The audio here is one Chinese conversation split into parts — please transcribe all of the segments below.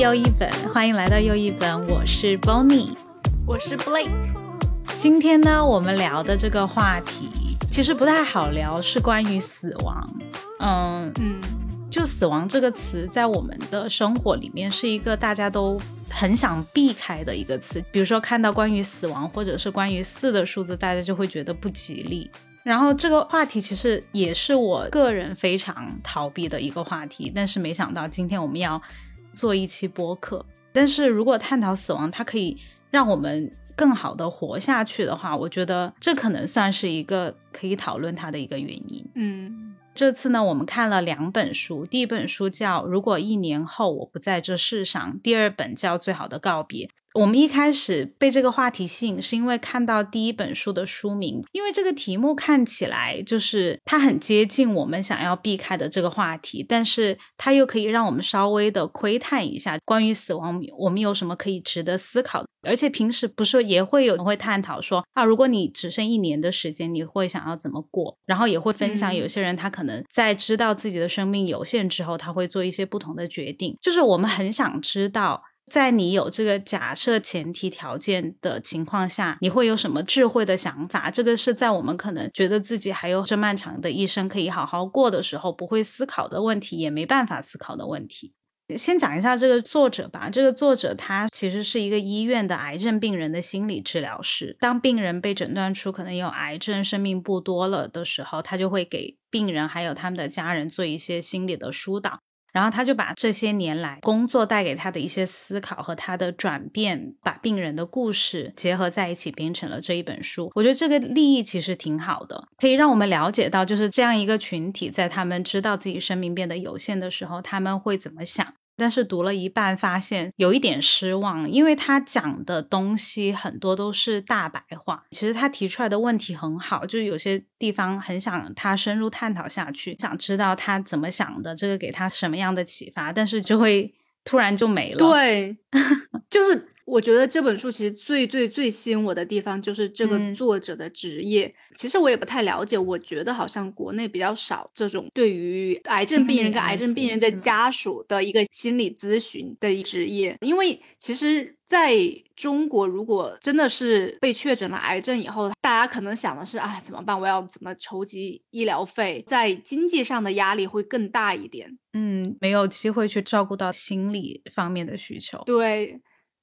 又一本，欢迎来到又一本，我是 Bonnie，我是 Blake。今天呢，我们聊的这个话题其实不太好聊，是关于死亡。嗯嗯，就死亡这个词，在我们的生活里面是一个大家都很想避开的一个词。比如说，看到关于死亡或者是关于四的数字，大家就会觉得不吉利。然后这个话题其实也是我个人非常逃避的一个话题，但是没想到今天我们要做一期播客。但是如果探讨死亡，它可以让我们更好的活下去的话，我觉得这可能算是一个可以讨论它的一个原因。嗯，这次呢，我们看了两本书，第一本书叫《如果一年后我不在这世上》，第二本叫《最好的告别》。我们一开始被这个话题吸引，是因为看到第一本书的书名，因为这个题目看起来就是它很接近我们想要避开的这个话题，但是它又可以让我们稍微的窥探一下关于死亡，我们有什么可以值得思考。而且平时不是也会有人会探讨说啊，如果你只剩一年的时间，你会想要怎么过？然后也会分享有些人他可能在知道自己的生命有限之后，他会做一些不同的决定。就是我们很想知道。在你有这个假设前提条件的情况下，你会有什么智慧的想法？这个是在我们可能觉得自己还有这漫长的一生可以好好过的时候，不会思考的问题，也没办法思考的问题。先讲一下这个作者吧。这个作者他其实是一个医院的癌症病人的心理治疗师。当病人被诊断出可能有癌症，生命不多了的时候，他就会给病人还有他们的家人做一些心理的疏导。然后他就把这些年来工作带给他的一些思考和他的转变，把病人的故事结合在一起，编成了这一本书。我觉得这个立意其实挺好的，可以让我们了解到，就是这样一个群体，在他们知道自己生命变得有限的时候，他们会怎么想。但是读了一半，发现有一点失望，因为他讲的东西很多都是大白话。其实他提出来的问题很好，就有些地方很想他深入探讨下去，想知道他怎么想的，这个给他什么样的启发，但是就会突然就没了。对，就是。我觉得这本书其实最最最吸引我的地方就是这个作者的职业。其实我也不太了解，我觉得好像国内比较少这种对于癌症病人跟癌症病人的家属的一个心理咨询的职业。因为其实在中国，如果真的是被确诊了癌症以后，大家可能想的是啊，怎么办？我要怎么筹集医疗费？在经济上的压力会更大一点。嗯，没有机会去照顾到心理方面的需求。对。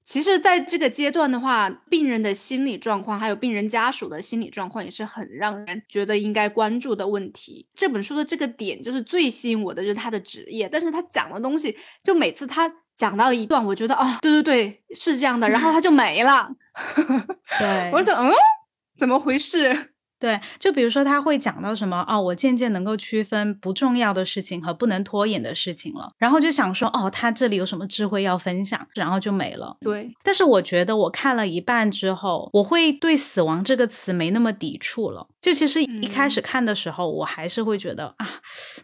其实，在这个阶段的话，病人的心理状况，还有病人家属的心理状况，也是很让人觉得应该关注的问题。这本书的这个点，就是最吸引我的，就是他的职业。但是他讲的东西，就每次他讲到一段，我觉得啊，对对对，是这样的，然后他就没了。对，我想，嗯，怎么回事？对，就比如说他会讲到什么哦，我渐渐能够区分不重要的事情和不能拖延的事情了，然后就想说哦，他这里有什么智慧要分享，然后就没了。对，但是我觉得我看了一半之后，我会对死亡这个词没那么抵触了。就其实一开始看的时候，我还是会觉得啊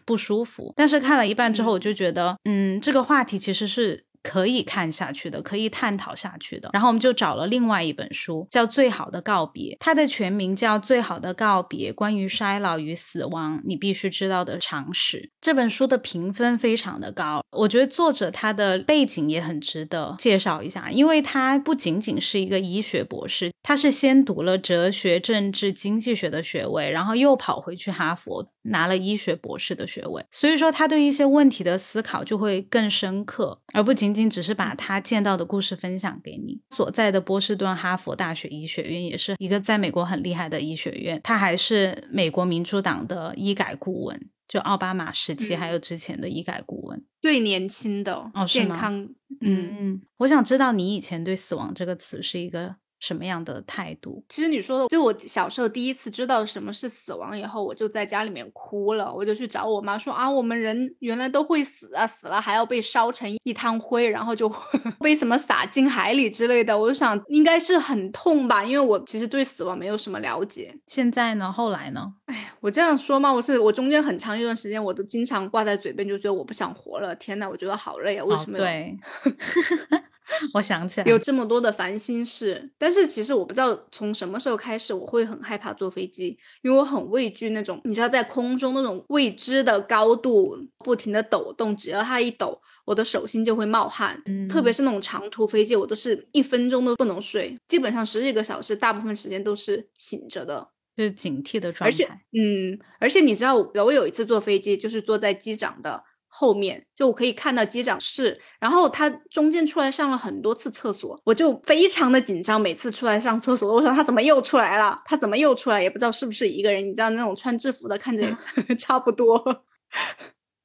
不舒服，但是看了一半之后，我就觉得嗯，这个话题其实是。可以看下去的，可以探讨下去的。然后我们就找了另外一本书，叫《最好的告别》，它的全名叫《最好的告别：关于衰老与死亡你必须知道的常识》。这本书的评分非常的高，我觉得作者他的背景也很值得介绍一下，因为他不仅仅是一个医学博士，他是先读了哲学、政治、经济学的学位，然后又跑回去哈佛拿了医学博士的学位，所以说他对一些问题的思考就会更深刻，而不仅。仅仅只是把他见到的故事分享给你。所在的波士顿哈佛大学医学院也是一个在美国很厉害的医学院。他还是美国民主党的医改顾问，就奥巴马时期还有之前的医改顾问，最年轻的哦，健康。嗯嗯，我想知道你以前对死亡这个词是一个。什么样的态度？其实你说的，就我小时候第一次知道什么是死亡以后，我就在家里面哭了，我就去找我妈说啊，我们人原来都会死啊，死了还要被烧成一滩灰，然后就 被什么撒进海里之类的。我就想应该是很痛吧，因为我其实对死亡没有什么了解。现在呢？后来呢？哎，我这样说嘛，我是我中间很长一段时间我都经常挂在嘴边，就觉得我不想活了。天呐，我觉得好累啊！为什么？对。我想起来有这么多的烦心事，但是其实我不知道从什么时候开始，我会很害怕坐飞机，因为我很畏惧那种你知道在空中那种未知的高度不停的抖动，只要它一抖，我的手心就会冒汗。嗯，特别是那种长途飞机，我都是一分钟都不能睡，基本上十几个小时，大部分时间都是醒着的，就是警惕的状态。而且，嗯，而且你知道，我有一次坐飞机，就是坐在机长的。后面就我可以看到机长室，然后他中间出来上了很多次厕所，我就非常的紧张。每次出来上厕所，我说他怎么又出来了？他怎么又出来？也不知道是不是一个人。你知道那种穿制服的，看着 差不多，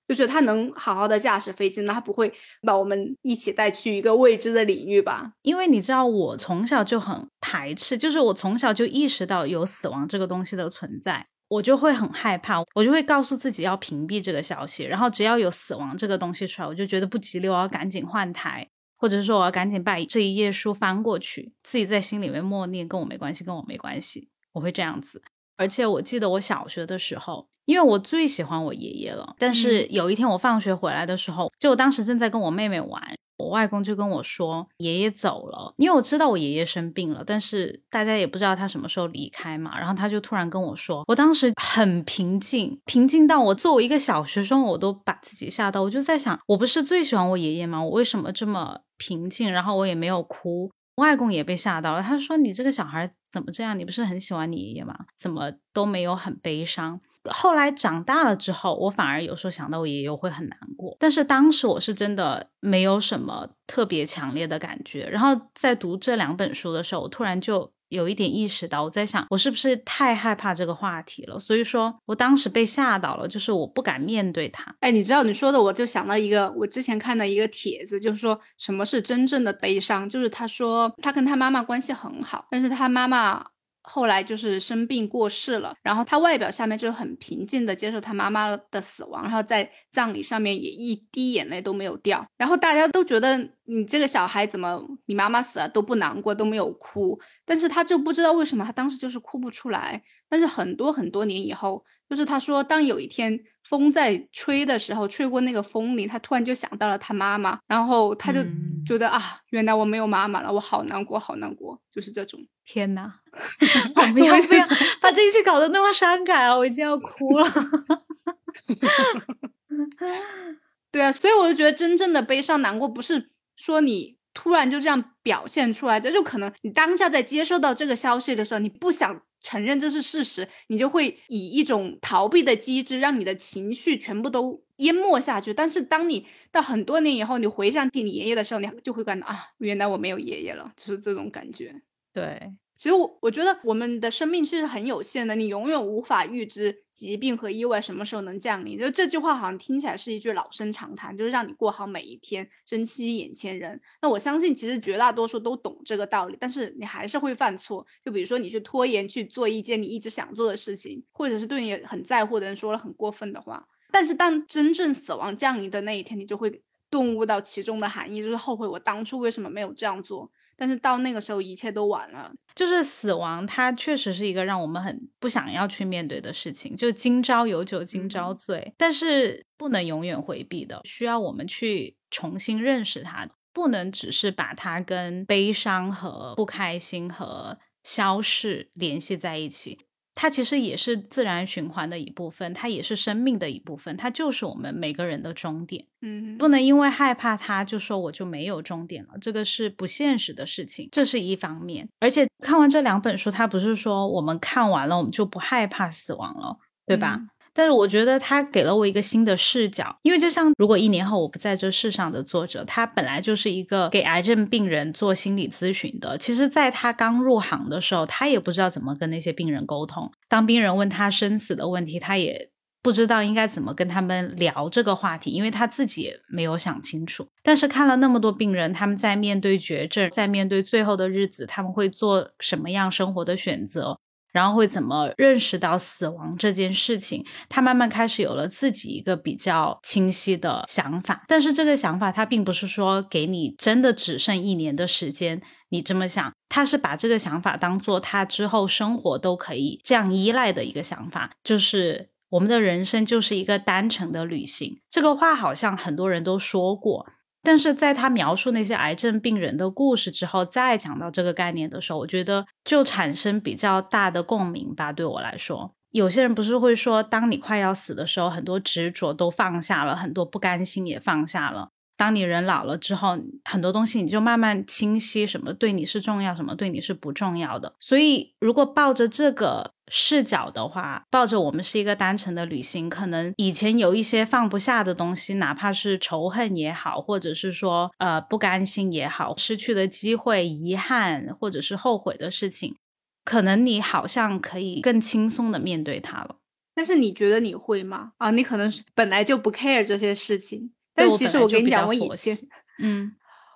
就是他能好好的驾驶飞机，那他不会把我们一起带去一个未知的领域吧？因为你知道，我从小就很排斥，就是我从小就意识到有死亡这个东西的存在。我就会很害怕，我就会告诉自己要屏蔽这个消息，然后只要有死亡这个东西出来，我就觉得不吉利，我要赶紧换台，或者是说我要赶紧把这一页书翻过去，自己在心里面默念，跟我没关系，跟我没关系，我会这样子。而且我记得我小学的时候，因为我最喜欢我爷爷了，但是有一天我放学回来的时候，就我当时正在跟我妹妹玩。我外公就跟我说，爷爷走了，因为我知道我爷爷生病了，但是大家也不知道他什么时候离开嘛。然后他就突然跟我说，我当时很平静，平静到我作为一个小学生，我都把自己吓到。我就在想，我不是最喜欢我爷爷吗？我为什么这么平静？然后我也没有哭。外公也被吓到了，他说：“你这个小孩怎么这样？你不是很喜欢你爷爷吗？怎么都没有很悲伤？”后来长大了之后，我反而有时候想到我爷爷会很难过，但是当时我是真的没有什么特别强烈的感觉。然后在读这两本书的时候，我突然就有一点意识到，我在想我是不是太害怕这个话题了？所以说我当时被吓到了，就是我不敢面对他。哎，你知道你说的，我就想到一个我之前看的一个帖子，就是说什么是真正的悲伤？就是他说他跟他妈妈关系很好，但是他妈妈。后来就是生病过世了，然后他外表下面就很平静的接受他妈妈的死亡，然后在葬礼上面也一滴眼泪都没有掉，然后大家都觉得你这个小孩怎么你妈妈死了都不难过都没有哭，但是他就不知道为什么他当时就是哭不出来，但是很多很多年以后，就是他说当有一天。风在吹的时候，吹过那个风铃，他突然就想到了他妈妈，然后他就觉得啊，原来我没有妈妈了，我好难过，好难过，就是这种。天哪，不要不要把这一期搞得那么伤感啊！我已经要哭了。对啊，所以我就觉得真正的悲伤难过，不是说你突然就这样表现出来，这就可能你当下在接收到这个消息的时候，你不想。承认这是事实，你就会以一种逃避的机制，让你的情绪全部都淹没下去。但是，当你到很多年以后，你回想起你爷爷的时候，你就会感到啊，原来我没有爷爷了，就是这种感觉。对。其实我我觉得我们的生命是很有限的，你永远无法预知疾病和意外什么时候能降临。就这句话好像听起来是一句老生常谈，就是让你过好每一天，珍惜眼前人。那我相信其实绝大多数都懂这个道理，但是你还是会犯错。就比如说你去拖延去做一件你一直想做的事情，或者是对你很在乎的人说了很过分的话。但是当真正死亡降临的那一天，你就会顿悟到其中的含义，就是后悔我当初为什么没有这样做。但是到那个时候，一切都晚了。就是死亡，它确实是一个让我们很不想要去面对的事情。就今朝有酒今朝醉，但是不能永远回避的，需要我们去重新认识它，不能只是把它跟悲伤和不开心和消逝联系在一起。它其实也是自然循环的一部分，它也是生命的一部分，它就是我们每个人的终点。嗯，不能因为害怕它就说我就没有终点了，这个是不现实的事情。这是一方面，而且看完这两本书，它不是说我们看完了我们就不害怕死亡了，对吧？但是我觉得他给了我一个新的视角，因为就像如果一年后我不在这世上的作者，他本来就是一个给癌症病人做心理咨询的。其实，在他刚入行的时候，他也不知道怎么跟那些病人沟通。当病人问他生死的问题，他也不知道应该怎么跟他们聊这个话题，因为他自己也没有想清楚。但是看了那么多病人，他们在面对绝症，在面对最后的日子，他们会做什么样生活的选择？然后会怎么认识到死亡这件事情？他慢慢开始有了自己一个比较清晰的想法，但是这个想法他并不是说给你真的只剩一年的时间，你这么想，他是把这个想法当做他之后生活都可以这样依赖的一个想法，就是我们的人生就是一个单程的旅行。这个话好像很多人都说过。但是在他描述那些癌症病人的故事之后，再讲到这个概念的时候，我觉得就产生比较大的共鸣吧。对我来说，有些人不是会说，当你快要死的时候，很多执着都放下了，很多不甘心也放下了。当你人老了之后，很多东西你就慢慢清晰，什么对你是重要，什么对你是不重要的。所以，如果抱着这个视角的话，抱着我们是一个单程的旅行，可能以前有一些放不下的东西，哪怕是仇恨也好，或者是说呃不甘心也好，失去的机会、遗憾或者是后悔的事情，可能你好像可以更轻松的面对它了。但是你觉得你会吗？啊，你可能是本来就不 care 这些事情。但其实我跟你讲，我以前，嗯，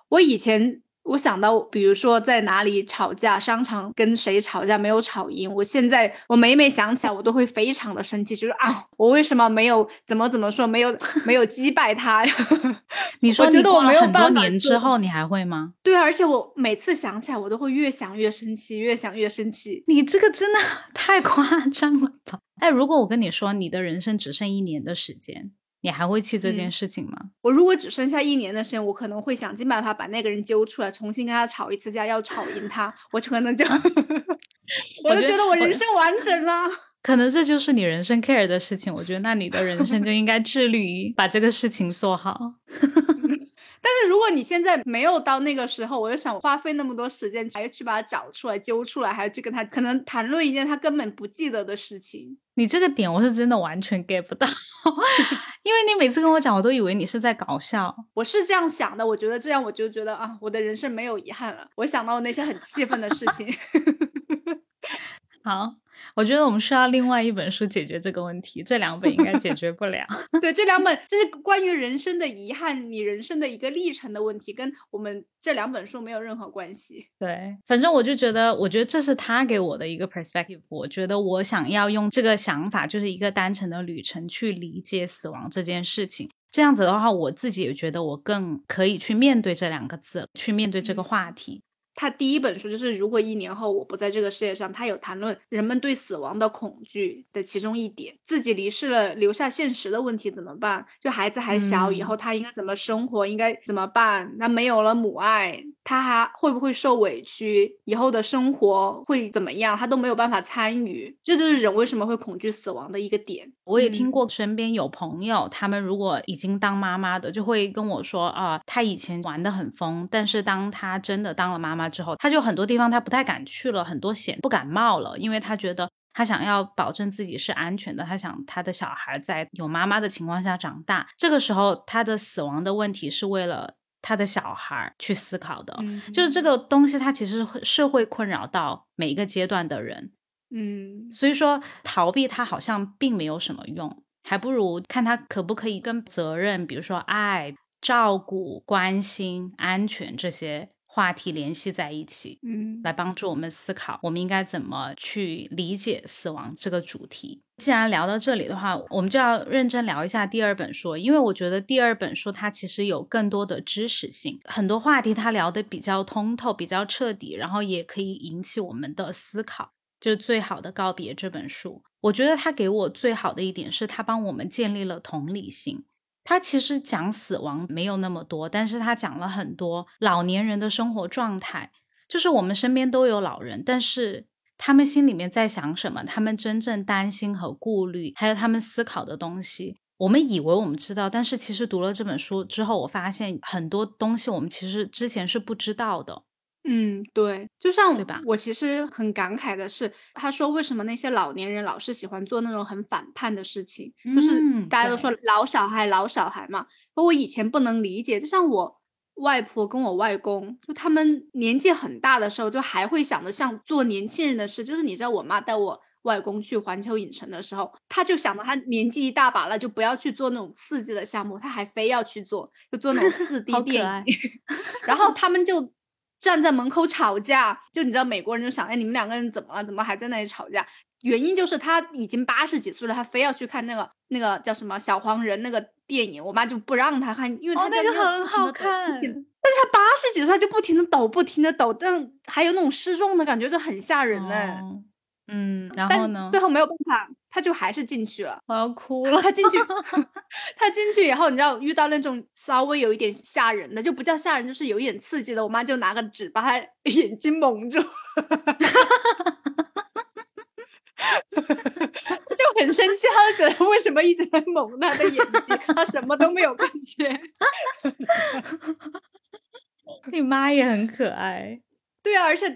我以前我想到，比如说在哪里吵架，商场跟谁吵架没有吵赢，我现在我每每想起来，我都会非常的生气，就是啊，我为什么没有怎么怎么说，没有 没有击败他？你说觉得我没有多年之后你还会吗？对，而且我每次想起来，我都会越想越生气，越想越生气。你这个真的 太夸张了吧？哎，如果我跟你说，你的人生只剩一年的时间。你还会气这件事情吗？我如果只剩下一年的时间，我可能会想尽办法把那个人揪出来，重新跟他吵一次架，要吵赢他，我可能就，我就觉得我人生完整了。可能这就是你人生 care 的事情，我觉得那你的人生就应该致力于把这个事情做好。但是如果你现在没有到那个时候，我就想花费那么多时间，还要去把它找出来、揪出来，还要去跟他可能谈论一件他根本不记得的事情。你这个点我是真的完全 get 不到，因为你每次跟我讲，我都以为你是在搞笑。我是这样想的，我觉得这样我就觉得啊，我的人生没有遗憾了。我想到那些很气愤的事情。好。我觉得我们需要另外一本书解决这个问题，这两本应该解决不了。对，这两本这是关于人生的遗憾，你人生的一个历程的问题，跟我们这两本书没有任何关系。对，反正我就觉得，我觉得这是他给我的一个 perspective。我觉得我想要用这个想法，就是一个单程的旅程去理解死亡这件事情。这样子的话，我自己也觉得我更可以去面对这两个字，去面对这个话题。他第一本书就是，如果一年后我不在这个世界上，他有谈论人们对死亡的恐惧的其中一点，自己离世了留下现实的问题怎么办？就孩子还小，以后他应该怎么生活？应该怎么办？那没有了母爱，他还会不会受委屈？以后的生活会怎么样？他都没有办法参与，这就是人为什么会恐惧死亡的一个点。我也听过身边有朋友，他们如果已经当妈妈的，就会跟我说啊，他以前玩的很疯，但是当他真的当了妈妈。之后，他就很多地方他不太敢去了，很多险不敢冒了，因为他觉得他想要保证自己是安全的，他想他的小孩在有妈妈的情况下长大。这个时候，他的死亡的问题是为了他的小孩去思考的，就是这个东西，它其实是会困扰到每一个阶段的人。嗯，所以说逃避它好像并没有什么用，还不如看他可不可以跟责任，比如说爱、照顾、关心、安全这些。话题联系在一起，嗯，来帮助我们思考，我们应该怎么去理解死亡这个主题。既然聊到这里的话，我们就要认真聊一下第二本书，因为我觉得第二本书它其实有更多的知识性，很多话题它聊得比较通透、比较彻底，然后也可以引起我们的思考。就是最好的告别这本书，我觉得它给我最好的一点是，它帮我们建立了同理心。他其实讲死亡没有那么多，但是他讲了很多老年人的生活状态，就是我们身边都有老人，但是他们心里面在想什么，他们真正担心和顾虑，还有他们思考的东西，我们以为我们知道，但是其实读了这本书之后，我发现很多东西我们其实之前是不知道的。嗯，对，就像对吧？我其实很感慨的是，他说为什么那些老年人老是喜欢做那种很反叛的事情，就是大家都说老小孩老小孩嘛。我以前不能理解，就像我外婆跟我外公，就他们年纪很大的时候，就还会想着像做年轻人的事。就是你知道，我妈带我外公去环球影城的时候，他就想着他年纪一大把了，就不要去做那种刺激的项目，他还非要去做，就做那种 四 D 电影。然后他们就。站在门口吵架，就你知道美国人就想，哎，你们两个人怎么了？怎么还在那里吵架？原因就是他已经八十几岁了，他非要去看那个那个叫什么小黄人那个电影，我妈就不让他看，因为他那个很好看。但是他八十几岁，他就不停的抖，不停的抖，但还有那种失重的感觉，就很吓人呢。嗯，然后呢？最后没有办法。他就还是进去了，我要哭了。他进去，他进去以后，你知道遇到那种稍微有一点吓人的，就不叫吓人，就是有一点刺激的。我妈就拿个纸把他 眼睛蒙住，他 就很生气，他就觉得为什么一直在蒙他的眼睛，他什么都没有看见。你妈也很可爱，对啊，而且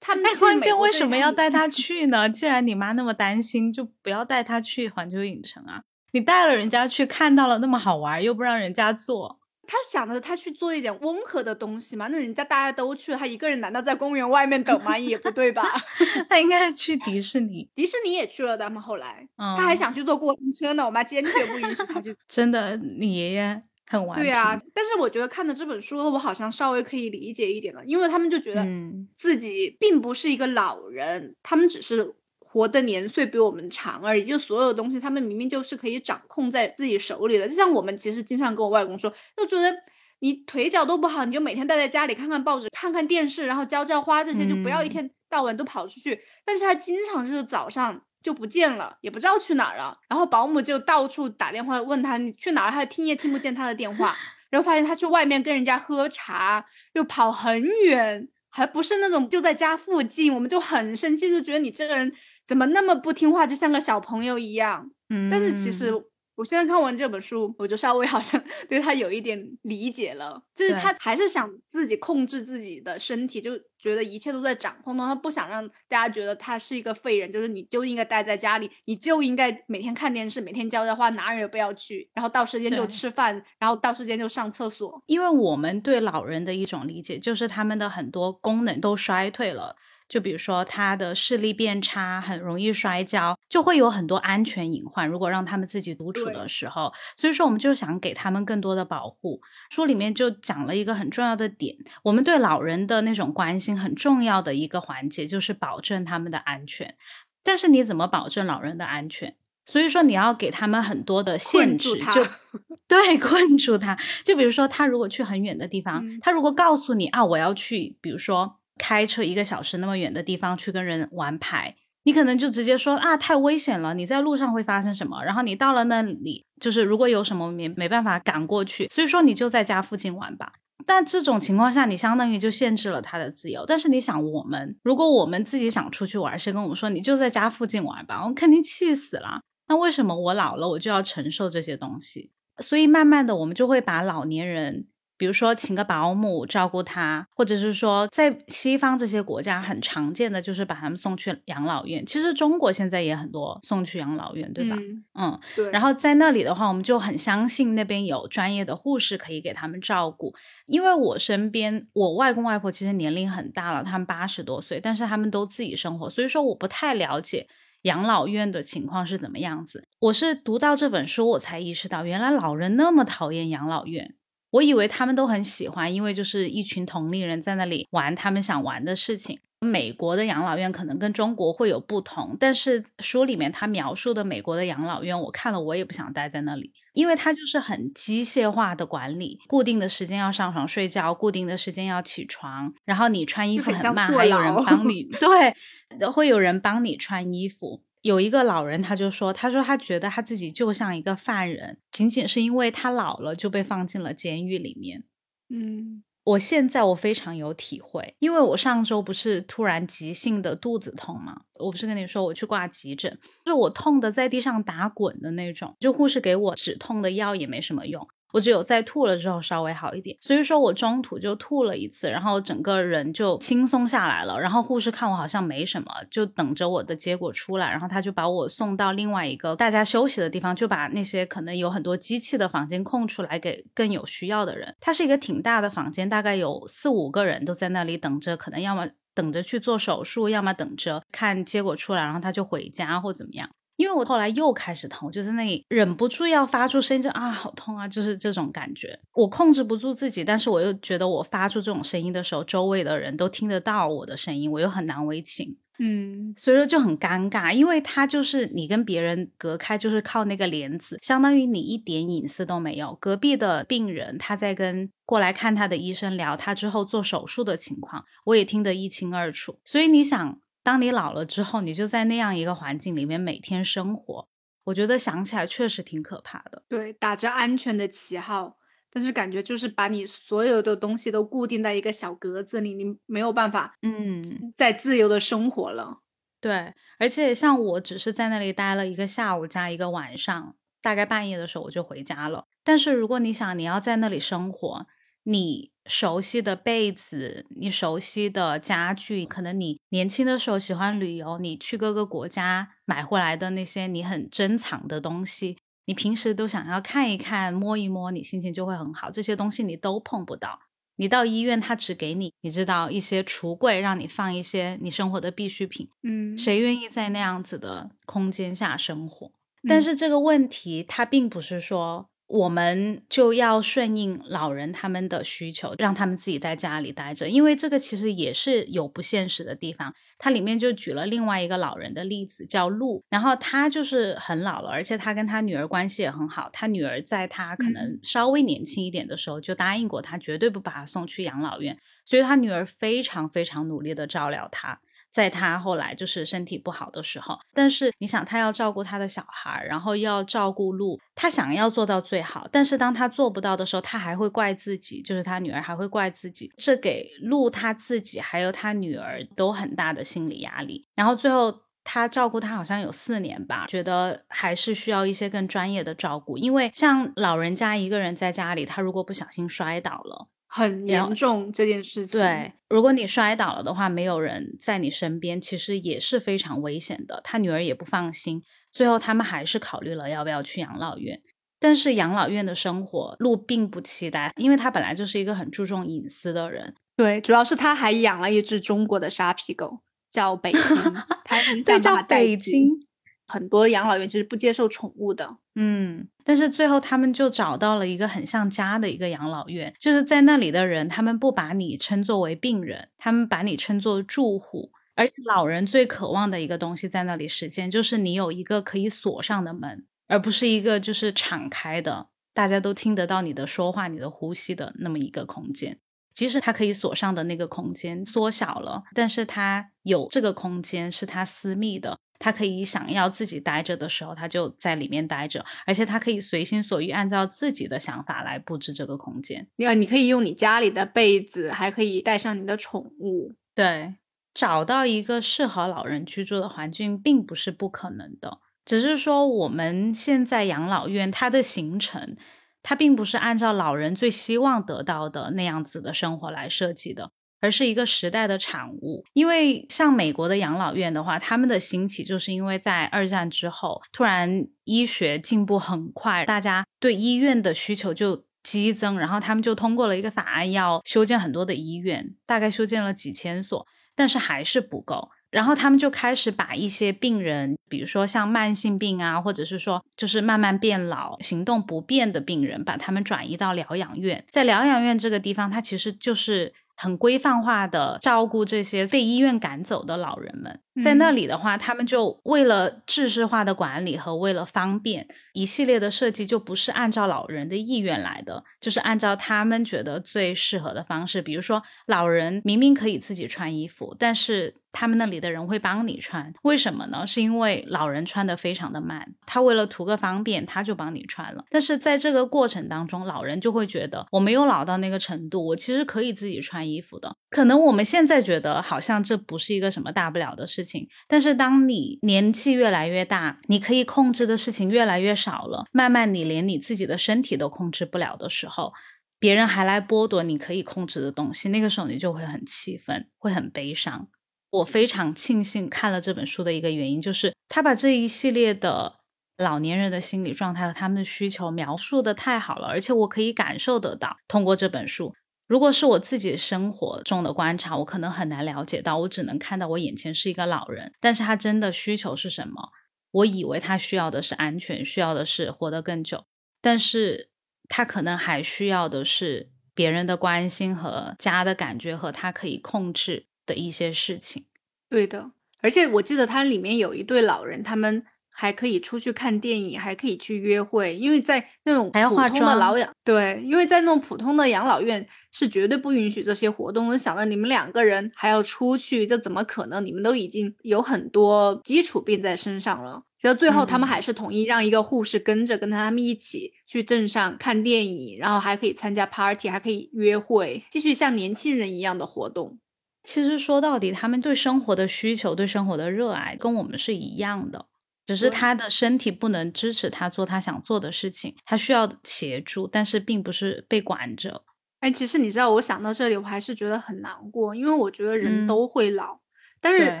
他们关键为什么要带他 去呢？既然你妈那么担心，就不要带他去环球影城啊！你带了人家去看到了那么好玩，又不让人家坐，他想着他去做一点温和的东西嘛？那人家大家都去了，他一个人难道在公园外面等吗？也不对吧？他应该去迪士尼，迪士尼也去了的嘛。后来他还想去坐过山车呢，我妈坚决不允许他去。真的，你爷爷。很顽对啊，但是我觉得看的这本书，我好像稍微可以理解一点了，因为他们就觉得自己并不是一个老人，他们只是活的年岁比我们长而已，就所有东西他们明明就是可以掌控在自己手里的。就像我们其实经常跟我外公说，就觉得你腿脚都不好，你就每天待在家里看看报纸、看看电视，然后浇浇花这些，就不要一天到晚都跑出去。但是他经常就是早上。就不见了，也不知道去哪儿了。然后保姆就到处打电话问他你去哪儿，他听也听不见他的电话。然后发现他去外面跟人家喝茶，又跑很远，还不是那种就在家附近。我们就很生气，就觉得你这个人怎么那么不听话，就像个小朋友一样。嗯，但是其实。我现在看完这本书，我就稍微 好像对他有一点理解了，就是他还是想自己控制自己的身体，就觉得一切都在掌控中，他不想让大家觉得他是一个废人，就是你就应该待在家里，你就应该每天看电视，每天浇浇花，哪儿也不要去，然后到时间就吃饭，然后到时间就上厕所。因为我们对老人的一种理解，就是他们的很多功能都衰退了。就比如说他的视力变差，很容易摔跤，就会有很多安全隐患。如果让他们自己独处的时候，所以说我们就想给他们更多的保护。书里面就讲了一个很重要的点，我们对老人的那种关心很重要的一个环节就是保证他们的安全。但是你怎么保证老人的安全？所以说你要给他们很多的限制，就 对困住他。就比如说他如果去很远的地方，他如果告诉你啊，我要去，比如说。开车一个小时那么远的地方去跟人玩牌，你可能就直接说啊太危险了，你在路上会发生什么？然后你到了那里，就是如果有什么没没办法赶过去，所以说你就在家附近玩吧。但这种情况下，你相当于就限制了他的自由。但是你想，我们如果我们自己想出去玩，谁跟我们说你就在家附近玩吧？我肯定气死了。那为什么我老了我就要承受这些东西？所以慢慢的，我们就会把老年人。比如说，请个保姆照顾他，或者是说，在西方这些国家很常见的就是把他们送去养老院。其实中国现在也很多送去养老院，对吧？嗯，对。然后在那里的话，我们就很相信那边有专业的护士可以给他们照顾。因为我身边，我外公外婆其实年龄很大了，他们八十多岁，但是他们都自己生活，所以说我不太了解养老院的情况是怎么样子。我是读到这本书，我才意识到，原来老人那么讨厌养老院。我以为他们都很喜欢，因为就是一群同龄人在那里玩他们想玩的事情。美国的养老院可能跟中国会有不同，但是书里面他描述的美国的养老院，我看了我也不想待在那里，因为它就是很机械化的管理，固定的时间要上床睡觉，固定的时间要起床，然后你穿衣服很慢，还有人帮你，对，会有人帮你穿衣服。有一个老人，他就说：“他说他觉得他自己就像一个犯人，仅仅是因为他老了就被放进了监狱里面。”嗯，我现在我非常有体会，因为我上周不是突然急性的肚子痛吗？我不是跟你说我去挂急诊，就是我痛的在地上打滚的那种，就护士给我止痛的药也没什么用。我只有在吐了之后稍微好一点，所以说我中途就吐了一次，然后整个人就轻松下来了。然后护士看我好像没什么，就等着我的结果出来，然后他就把我送到另外一个大家休息的地方，就把那些可能有很多机器的房间空出来给更有需要的人。它是一个挺大的房间，大概有四五个人都在那里等着，可能要么等着去做手术，要么等着看结果出来，然后他就回家或怎么样。因为我后来又开始痛，就在那里忍不住要发出声音，就啊好痛啊，就是这种感觉。我控制不住自己，但是我又觉得我发出这种声音的时候，周围的人都听得到我的声音，我又很难为情，嗯，所以说就很尴尬。因为他就是你跟别人隔开，就是靠那个帘子，相当于你一点隐私都没有。隔壁的病人他在跟过来看他的医生聊他之后做手术的情况，我也听得一清二楚。所以你想。当你老了之后，你就在那样一个环境里面每天生活，我觉得想起来确实挺可怕的。对，打着安全的旗号，但是感觉就是把你所有的东西都固定在一个小格子里，你没有办法，嗯，再自由的生活了。对，而且像我只是在那里待了一个下午加一个晚上，大概半夜的时候我就回家了。但是如果你想你要在那里生活，你熟悉的被子，你熟悉的家具，可能你年轻的时候喜欢旅游，你去各个国家买回来的那些你很珍藏的东西，你平时都想要看一看、摸一摸，你心情就会很好。这些东西你都碰不到。你到医院，他只给你，你知道一些橱柜，让你放一些你生活的必需品。嗯，谁愿意在那样子的空间下生活？但是这个问题，它并不是说。我们就要顺应老人他们的需求，让他们自己在家里待着，因为这个其实也是有不现实的地方。它里面就举了另外一个老人的例子，叫陆，然后他就是很老了，而且他跟他女儿关系也很好。他女儿在他可能稍微年轻一点的时候就答应过他，绝对不把他送去养老院，所以他女儿非常非常努力的照料他。在他后来就是身体不好的时候，但是你想，他要照顾他的小孩，然后要照顾路，他想要做到最好，但是当他做不到的时候，他还会怪自己，就是他女儿还会怪自己，这给路他自己还有他女儿都很大的心理压力。然后最后他照顾他好像有四年吧，觉得还是需要一些更专业的照顾，因为像老人家一个人在家里，他如果不小心摔倒了。很严重这件事情。对，如果你摔倒了的话，没有人在你身边，其实也是非常危险的。他女儿也不放心，最后他们还是考虑了要不要去养老院。但是养老院的生活，路并不期待，因为他本来就是一个很注重隐私的人。对，主要是他还养了一只中国的沙皮狗，叫北京，他很想叫北京。很多养老院其实不接受宠物的，嗯，但是最后他们就找到了一个很像家的一个养老院，就是在那里的人，他们不把你称作为病人，他们把你称作住户，而且老人最渴望的一个东西在那里实现，就是你有一个可以锁上的门，而不是一个就是敞开的，大家都听得到你的说话、你的呼吸的那么一个空间。即使他可以锁上的那个空间缩小了，但是他有这个空间是他私密的。他可以想要自己待着的时候，他就在里面待着，而且他可以随心所欲，按照自己的想法来布置这个空间。你你可以用你家里的被子，还可以带上你的宠物。对，找到一个适合老人居住的环境，并不是不可能的，只是说我们现在养老院它的形成，它并不是按照老人最希望得到的那样子的生活来设计的。而是一个时代的产物，因为像美国的养老院的话，他们的兴起就是因为在二战之后，突然医学进步很快，大家对医院的需求就激增，然后他们就通过了一个法案，要修建很多的医院，大概修建了几千所，但是还是不够，然后他们就开始把一些病人，比如说像慢性病啊，或者是说就是慢慢变老、行动不便的病人，把他们转移到疗养院，在疗养院这个地方，它其实就是。很规范化的照顾这些被医院赶走的老人们，在那里的话，他们就为了制式化的管理和为了方便，一系列的设计就不是按照老人的意愿来的，就是按照他们觉得最适合的方式。比如说，老人明明可以自己穿衣服，但是。他们那里的人会帮你穿，为什么呢？是因为老人穿的非常的慢，他为了图个方便，他就帮你穿了。但是在这个过程当中，老人就会觉得我没有老到那个程度，我其实可以自己穿衣服的。可能我们现在觉得好像这不是一个什么大不了的事情，但是当你年纪越来越大，你可以控制的事情越来越少了，慢慢你连你自己的身体都控制不了的时候，别人还来剥夺你可以控制的东西，那个时候你就会很气愤，会很悲伤。我非常庆幸看了这本书的一个原因，就是他把这一系列的老年人的心理状态和他们的需求描述的太好了，而且我可以感受得到。通过这本书，如果是我自己生活中的观察，我可能很难了解到，我只能看到我眼前是一个老人，但是他真的需求是什么？我以为他需要的是安全，需要的是活得更久，但是他可能还需要的是别人的关心和家的感觉，和他可以控制。的一些事情，对的，而且我记得它里面有一对老人，他们还可以出去看电影，还可以去约会，因为在那种普通的老养对，因为在那种普通的养老院是绝对不允许这些活动。我想到你们两个人还要出去，这怎么可能？你们都已经有很多基础病在身上了。就最后他们还是同意让一个护士跟着，跟他们一起去镇上看电影，然后还可以参加 party，还可以约会，继续像年轻人一样的活动。其实说到底，他们对生活的需求、对生活的热爱跟我们是一样的。只是他的身体不能支持他做他想做的事情，他需要协助，但是并不是被管着。哎，其实你知道，我想到这里，我还是觉得很难过，因为我觉得人都会老，但是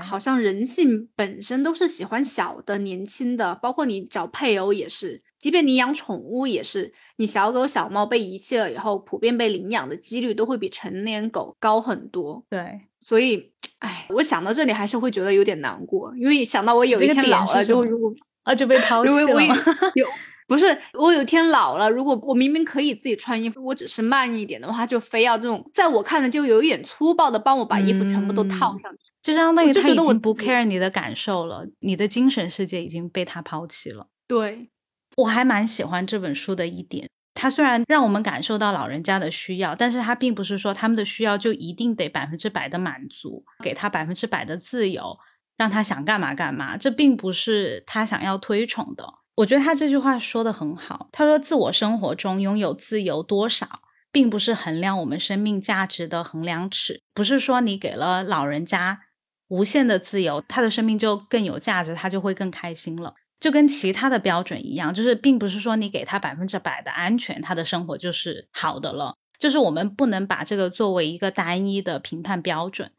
好像人性本身都是喜欢小的、年轻的，包括你找配偶也是，即便你养宠物也是，你小狗小猫被遗弃了以后，普遍被领养的几率都会比成年狗高很多。对，所以。哎，我想到这里还是会觉得有点难过，因为想到我有一天老了，就如果啊就被抛弃了。有不是我有一天老了，如果我明明可以自己穿衣服，我只是慢一点的话，就非要这种在我看来就有一点粗暴的帮我把衣服全部都套上去，就相当于他已经不 care 你的感受了，你的精神世界已经被他抛弃了。对，我还蛮喜欢这本书的一点。它虽然让我们感受到老人家的需要，但是它并不是说他们的需要就一定得百分之百的满足，给他百分之百的自由，让他想干嘛干嘛，这并不是他想要推崇的。我觉得他这句话说的很好，他说自我生活中拥有自由多少，并不是衡量我们生命价值的衡量尺，不是说你给了老人家无限的自由，他的生命就更有价值，他就会更开心了。就跟其他的标准一样，就是并不是说你给他百分之百的安全，他的生活就是好的了。就是我们不能把这个作为一个单一的评判标准。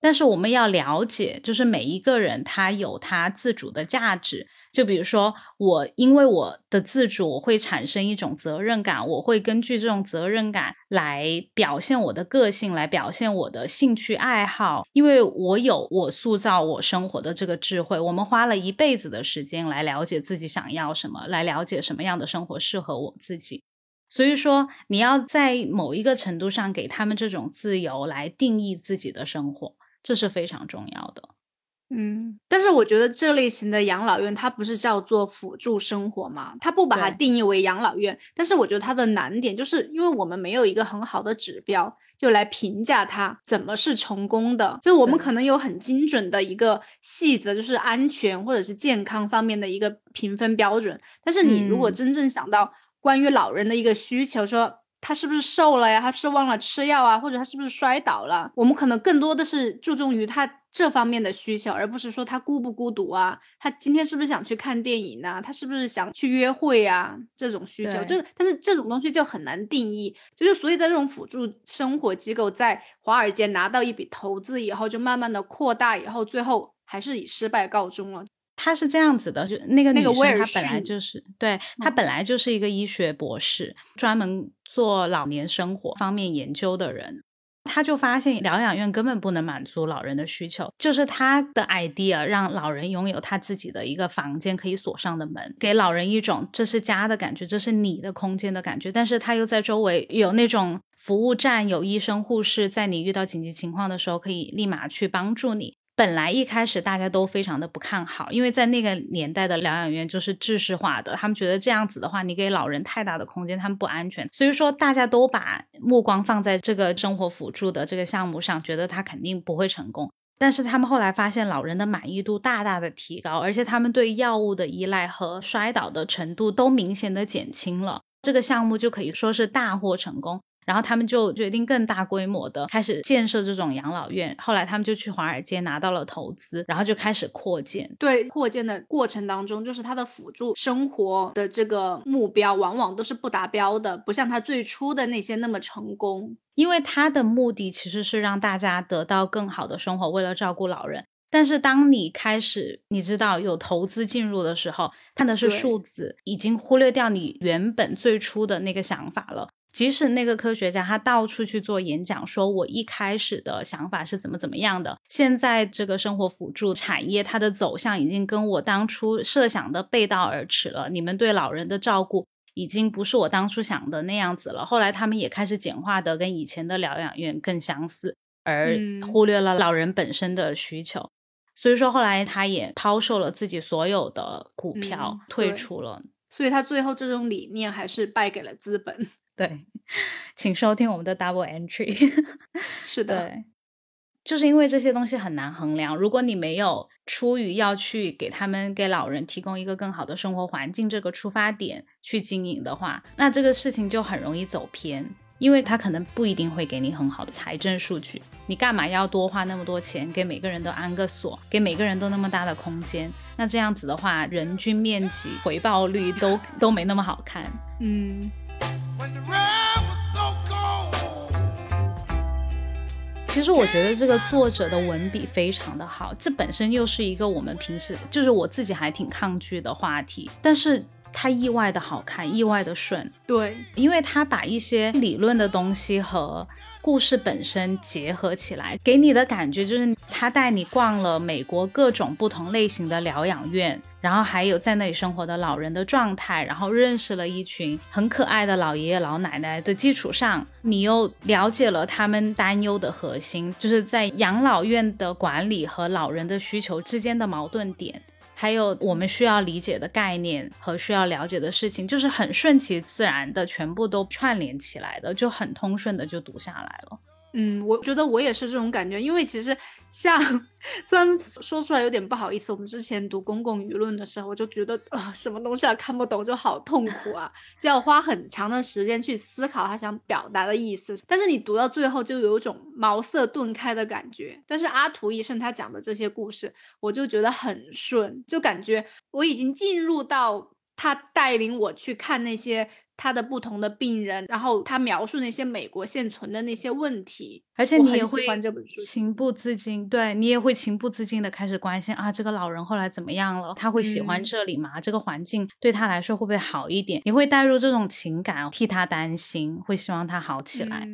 但是我们要了解，就是每一个人他有他自主的价值。就比如说我，因为我的自主，我会产生一种责任感，我会根据这种责任感来表现我的个性，来表现我的兴趣爱好。因为我有我塑造我生活的这个智慧。我们花了一辈子的时间来了解自己想要什么，来了解什么样的生活适合我自己。所以说，你要在某一个程度上给他们这种自由，来定义自己的生活。这是非常重要的，嗯，但是我觉得这类型的养老院，它不是叫做辅助生活嘛？它不把它定义为养老院，但是我觉得它的难点就是因为我们没有一个很好的指标，就来评价它怎么是成功的。就我们可能有很精准的一个细则，就是安全或者是健康方面的一个评分标准，但是你如果真正想到关于老人的一个需求，说。他是不是瘦了呀？他是忘了吃药啊？或者他是不是摔倒了？我们可能更多的是注重于他这方面的需求，而不是说他孤不孤独啊？他今天是不是想去看电影呢？他是不是想去约会啊？这种需求，这但是这种东西就很难定义。就是所以在这种辅助生活机构在华尔街拿到一笔投资以后，就慢慢的扩大，以后最后还是以失败告终了。他是这样子的，就那个女生，她本来就是对她本来就是一个医学博士，专门做老年生活方面研究的人。他就发现疗养院根本不能满足老人的需求，就是他的 idea 让老人拥有他自己的一个房间可以锁上的门，给老人一种这是家的感觉，这是你的空间的感觉。但是他又在周围有那种服务站，有医生护士，在你遇到紧急情况的时候可以立马去帮助你。本来一开始大家都非常的不看好，因为在那个年代的疗养院就是制式化的，他们觉得这样子的话，你给老人太大的空间，他们不安全，所以说大家都把目光放在这个生活辅助的这个项目上，觉得他肯定不会成功。但是他们后来发现，老人的满意度大大的提高，而且他们对药物的依赖和摔倒的程度都明显的减轻了，这个项目就可以说是大获成功。然后他们就决定更大规模的开始建设这种养老院。后来他们就去华尔街拿到了投资，然后就开始扩建。对，扩建的过程当中，就是它的辅助生活的这个目标，往往都是不达标的，不像它最初的那些那么成功。因为它的目的其实是让大家得到更好的生活，为了照顾老人。但是当你开始你知道有投资进入的时候，看的是数字，已经忽略掉你原本最初的那个想法了。即使那个科学家他到处去做演讲，说我一开始的想法是怎么怎么样的，现在这个生活辅助产业它的走向已经跟我当初设想的背道而驰了。你们对老人的照顾已经不是我当初想的那样子了。后来他们也开始简化的跟以前的疗养院更相似，而忽略了老人本身的需求。所以说后来他也抛售了自己所有的股票，退出了。所以他最后这种理念还是败给了资本。对，请收听我们的 Double Entry。是的，就是因为这些东西很难衡量。如果你没有出于要去给他们给老人提供一个更好的生活环境这个出发点去经营的话，那这个事情就很容易走偏。因为他可能不一定会给你很好的财政数据，你干嘛要多花那么多钱给每个人都安个锁，给每个人都那么大的空间？那这样子的话，人均面积、回报率都都没那么好看。嗯。其实我觉得这个作者的文笔非常的好，这本身又是一个我们平时就是我自己还挺抗拒的话题，但是。它意外的好看，意外的顺，对，因为它把一些理论的东西和故事本身结合起来，给你的感觉就是他带你逛了美国各种不同类型的疗养院，然后还有在那里生活的老人的状态，然后认识了一群很可爱的老爷爷老奶奶的基础上，你又了解了他们担忧的核心，就是在养老院的管理和老人的需求之间的矛盾点。还有我们需要理解的概念和需要了解的事情，就是很顺其自然的，全部都串联起来的，就很通顺的就读下来了。嗯，我觉得我也是这种感觉，因为其实像虽然说出来有点不好意思，我们之前读公共舆论的时候，我就觉得啊，什么东西啊看不懂就好痛苦啊，就要花很长的时间去思考他想表达的意思。但是你读到最后就有一种茅塞顿开的感觉。但是阿图医生他讲的这些故事，我就觉得很顺，就感觉我已经进入到他带领我去看那些。他的不同的病人，然后他描述那些美国现存的那些问题，而且你也会情不自禁，对你也会情不自禁的开始关心啊，这个老人后来怎么样了？他会喜欢这里吗？这个环境对他来说会不会好一点？你会带入这种情感，替他担心，会希望他好起来。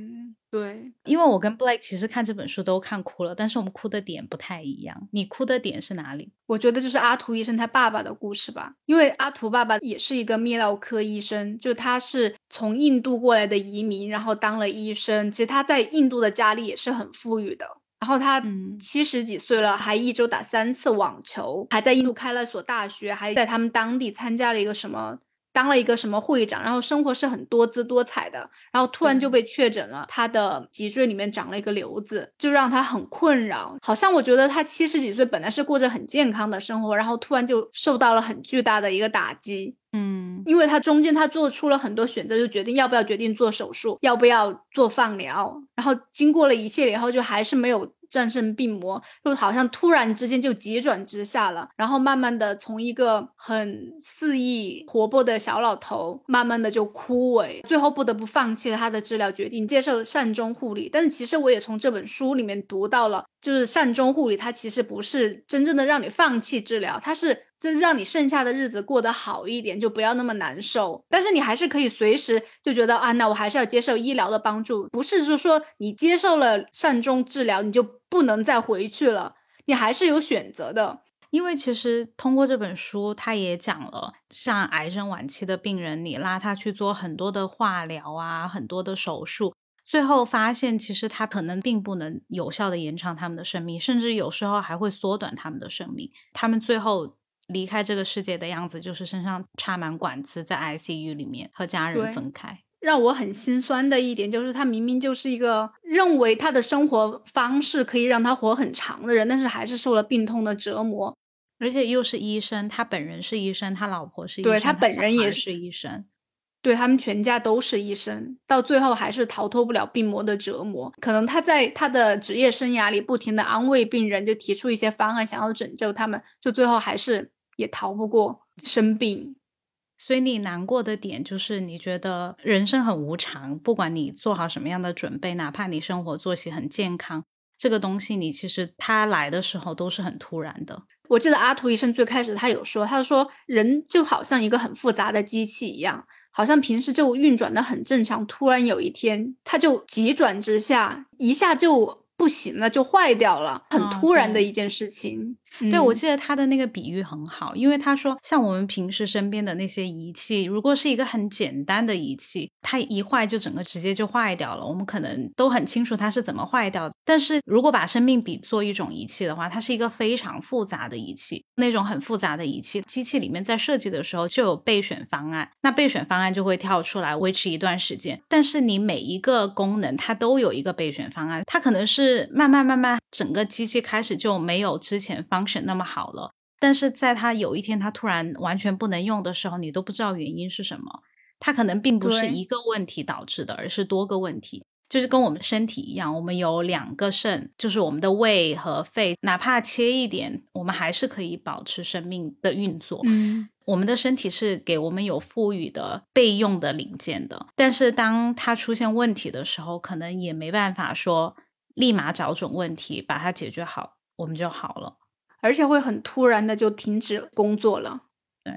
对，因为我跟 Blake 其实看这本书都看哭了，但是我们哭的点不太一样。你哭的点是哪里？我觉得就是阿图医生他爸爸的故事吧，因为阿图爸爸也是一个泌尿科医生，就他是从印度过来的移民，然后当了医生。其实他在印度的家里也是很富裕的，然后他七十几岁了，还一周打三次网球，还在印度开了所大学，还在他们当地参加了一个什么。当了一个什么会长，然后生活是很多姿多彩的，然后突然就被确诊了，他的脊椎里面长了一个瘤子，就让他很困扰。好像我觉得他七十几岁本来是过着很健康的生活，然后突然就受到了很巨大的一个打击。嗯，因为他中间他做出了很多选择，就决定要不要决定做手术，要不要做放疗，然后经过了一切以后，就还是没有。战胜病魔，就好像突然之间就急转直下了，然后慢慢的从一个很肆意活泼的小老头，慢慢的就枯萎，最后不得不放弃了他的治疗决定，接受善终护理。但是其实我也从这本书里面读到了，就是善终护理，它其实不是真正的让你放弃治疗，它是。就是让你剩下的日子过得好一点，就不要那么难受。但是你还是可以随时就觉得啊，那我还是要接受医疗的帮助。不是说说你接受了善终治疗，你就不能再回去了，你还是有选择的。因为其实通过这本书，他也讲了，像癌症晚期的病人，你拉他去做很多的化疗啊，很多的手术，最后发现其实他可能并不能有效的延长他们的生命，甚至有时候还会缩短他们的生命。他们最后。离开这个世界的样子，就是身上插满管子，在 ICU 里面和家人分开。让我很心酸的一点就是，他明明就是一个认为他的生活方式可以让他活很长的人，但是还是受了病痛的折磨。而且又是医生，他本人是医生，他老婆是医生，对他本人也是医生，对他们全家都是医生，到最后还是逃脱不了病魔的折磨。可能他在他的职业生涯里不停的安慰病人，就提出一些方案，想要拯救他们，就最后还是。也逃不过生病，所以你难过的点就是你觉得人生很无常，不管你做好什么样的准备，哪怕你生活作息很健康，这个东西你其实它来的时候都是很突然的。我记得阿图医生最开始他有说，他说人就好像一个很复杂的机器一样，好像平时就运转的很正常，突然有一天它就急转直下，一下就。不行了，就坏掉了，很突然的一件事情。对，我记得他的那个比喻很好，因为他说，像我们平时身边的那些仪器，如果是一个很简单的仪器，它一坏就整个直接就坏掉了，我们可能都很清楚它是怎么坏掉的。但是如果把生命比作一种仪器的话，它是一个非常复杂的仪器，那种很复杂的仪器，机器里面在设计的时候就有备选方案，那备选方案就会跳出来维持一段时间。但是你每一个功能它都有一个备选方案，它可能是慢慢慢慢整个机器开始就没有之前 function 那么好了。但是在它有一天它突然完全不能用的时候，你都不知道原因是什么。它可能并不是一个问题导致的，而是多个问题。就是跟我们身体一样，我们有两个肾，就是我们的胃和肺，哪怕切一点，我们还是可以保持生命的运作。嗯，我们的身体是给我们有赋予的备用的零件的，但是当它出现问题的时候，可能也没办法说立马找准问题把它解决好，我们就好了。而且会很突然的就停止工作了。对，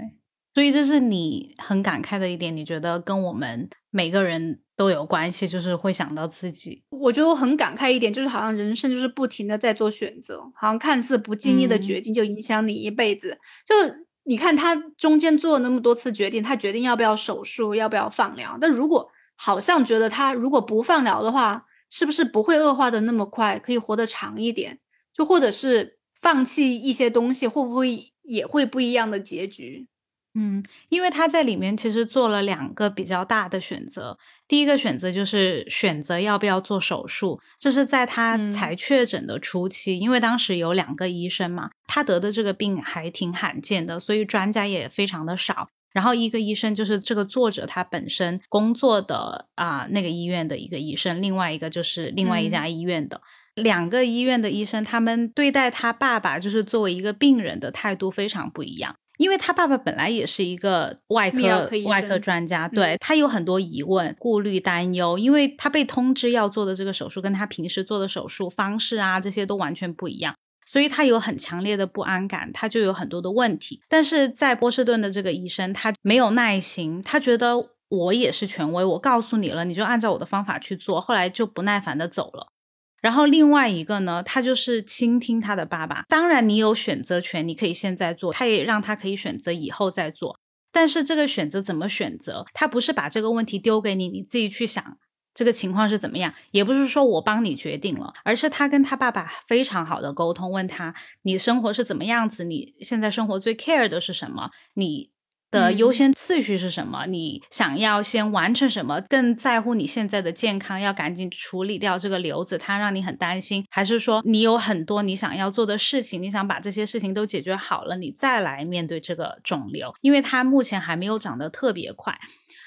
所以这是你很感慨的一点，你觉得跟我们每个人都有关系，就是会想到自己。我觉得我很感慨一点，就是好像人生就是不停的在做选择，好像看似不经意的决定就影响你一辈子。就你看他中间做了那么多次决定，他决定要不要手术，要不要放疗。但如果好像觉得他如果不放疗的话，是不是不会恶化的那么快，可以活得长一点？就或者是。放弃一些东西会不会也会不一样的结局？嗯，因为他在里面其实做了两个比较大的选择。第一个选择就是选择要不要做手术，这是在他才确诊的初期，因为当时有两个医生嘛，他得的这个病还挺罕见的，所以专家也非常的少。然后一个医生就是这个作者他本身工作的啊那个医院的一个医生，另外一个就是另外一家医院的。两个医院的医生，他们对待他爸爸就是作为一个病人的态度非常不一样。因为他爸爸本来也是一个外科外科专家，对他有很多疑问、顾虑、担忧。因为他被通知要做的这个手术，跟他平时做的手术方式啊，这些都完全不一样，所以他有很强烈的不安感，他就有很多的问题。但是在波士顿的这个医生，他没有耐心，他觉得我也是权威，我告诉你了，你就按照我的方法去做，后来就不耐烦的走了。然后另外一个呢，他就是倾听他的爸爸。当然，你有选择权，你可以现在做，他也让他可以选择以后再做。但是这个选择怎么选择，他不是把这个问题丢给你，你自己去想这个情况是怎么样，也不是说我帮你决定了，而是他跟他爸爸非常好的沟通，问他你生活是怎么样子，你现在生活最 care 的是什么，你。的优先次序是什么？你想要先完成什么？更在乎你现在的健康，要赶紧处理掉这个瘤子，它让你很担心，还是说你有很多你想要做的事情，你想把这些事情都解决好了，你再来面对这个肿瘤？因为它目前还没有长得特别快。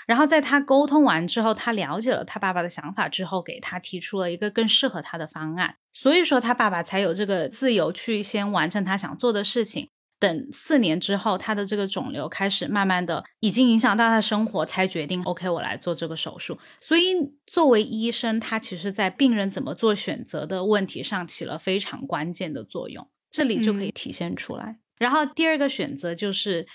然后在他沟通完之后，他了解了他爸爸的想法之后，给他提出了一个更适合他的方案。所以说他爸爸才有这个自由去先完成他想做的事情。等四年之后，他的这个肿瘤开始慢慢的已经影响到他的生活，才决定 OK，我来做这个手术。所以作为医生，他其实在病人怎么做选择的问题上起了非常关键的作用，这里就可以体现出来。然后第二个选择就是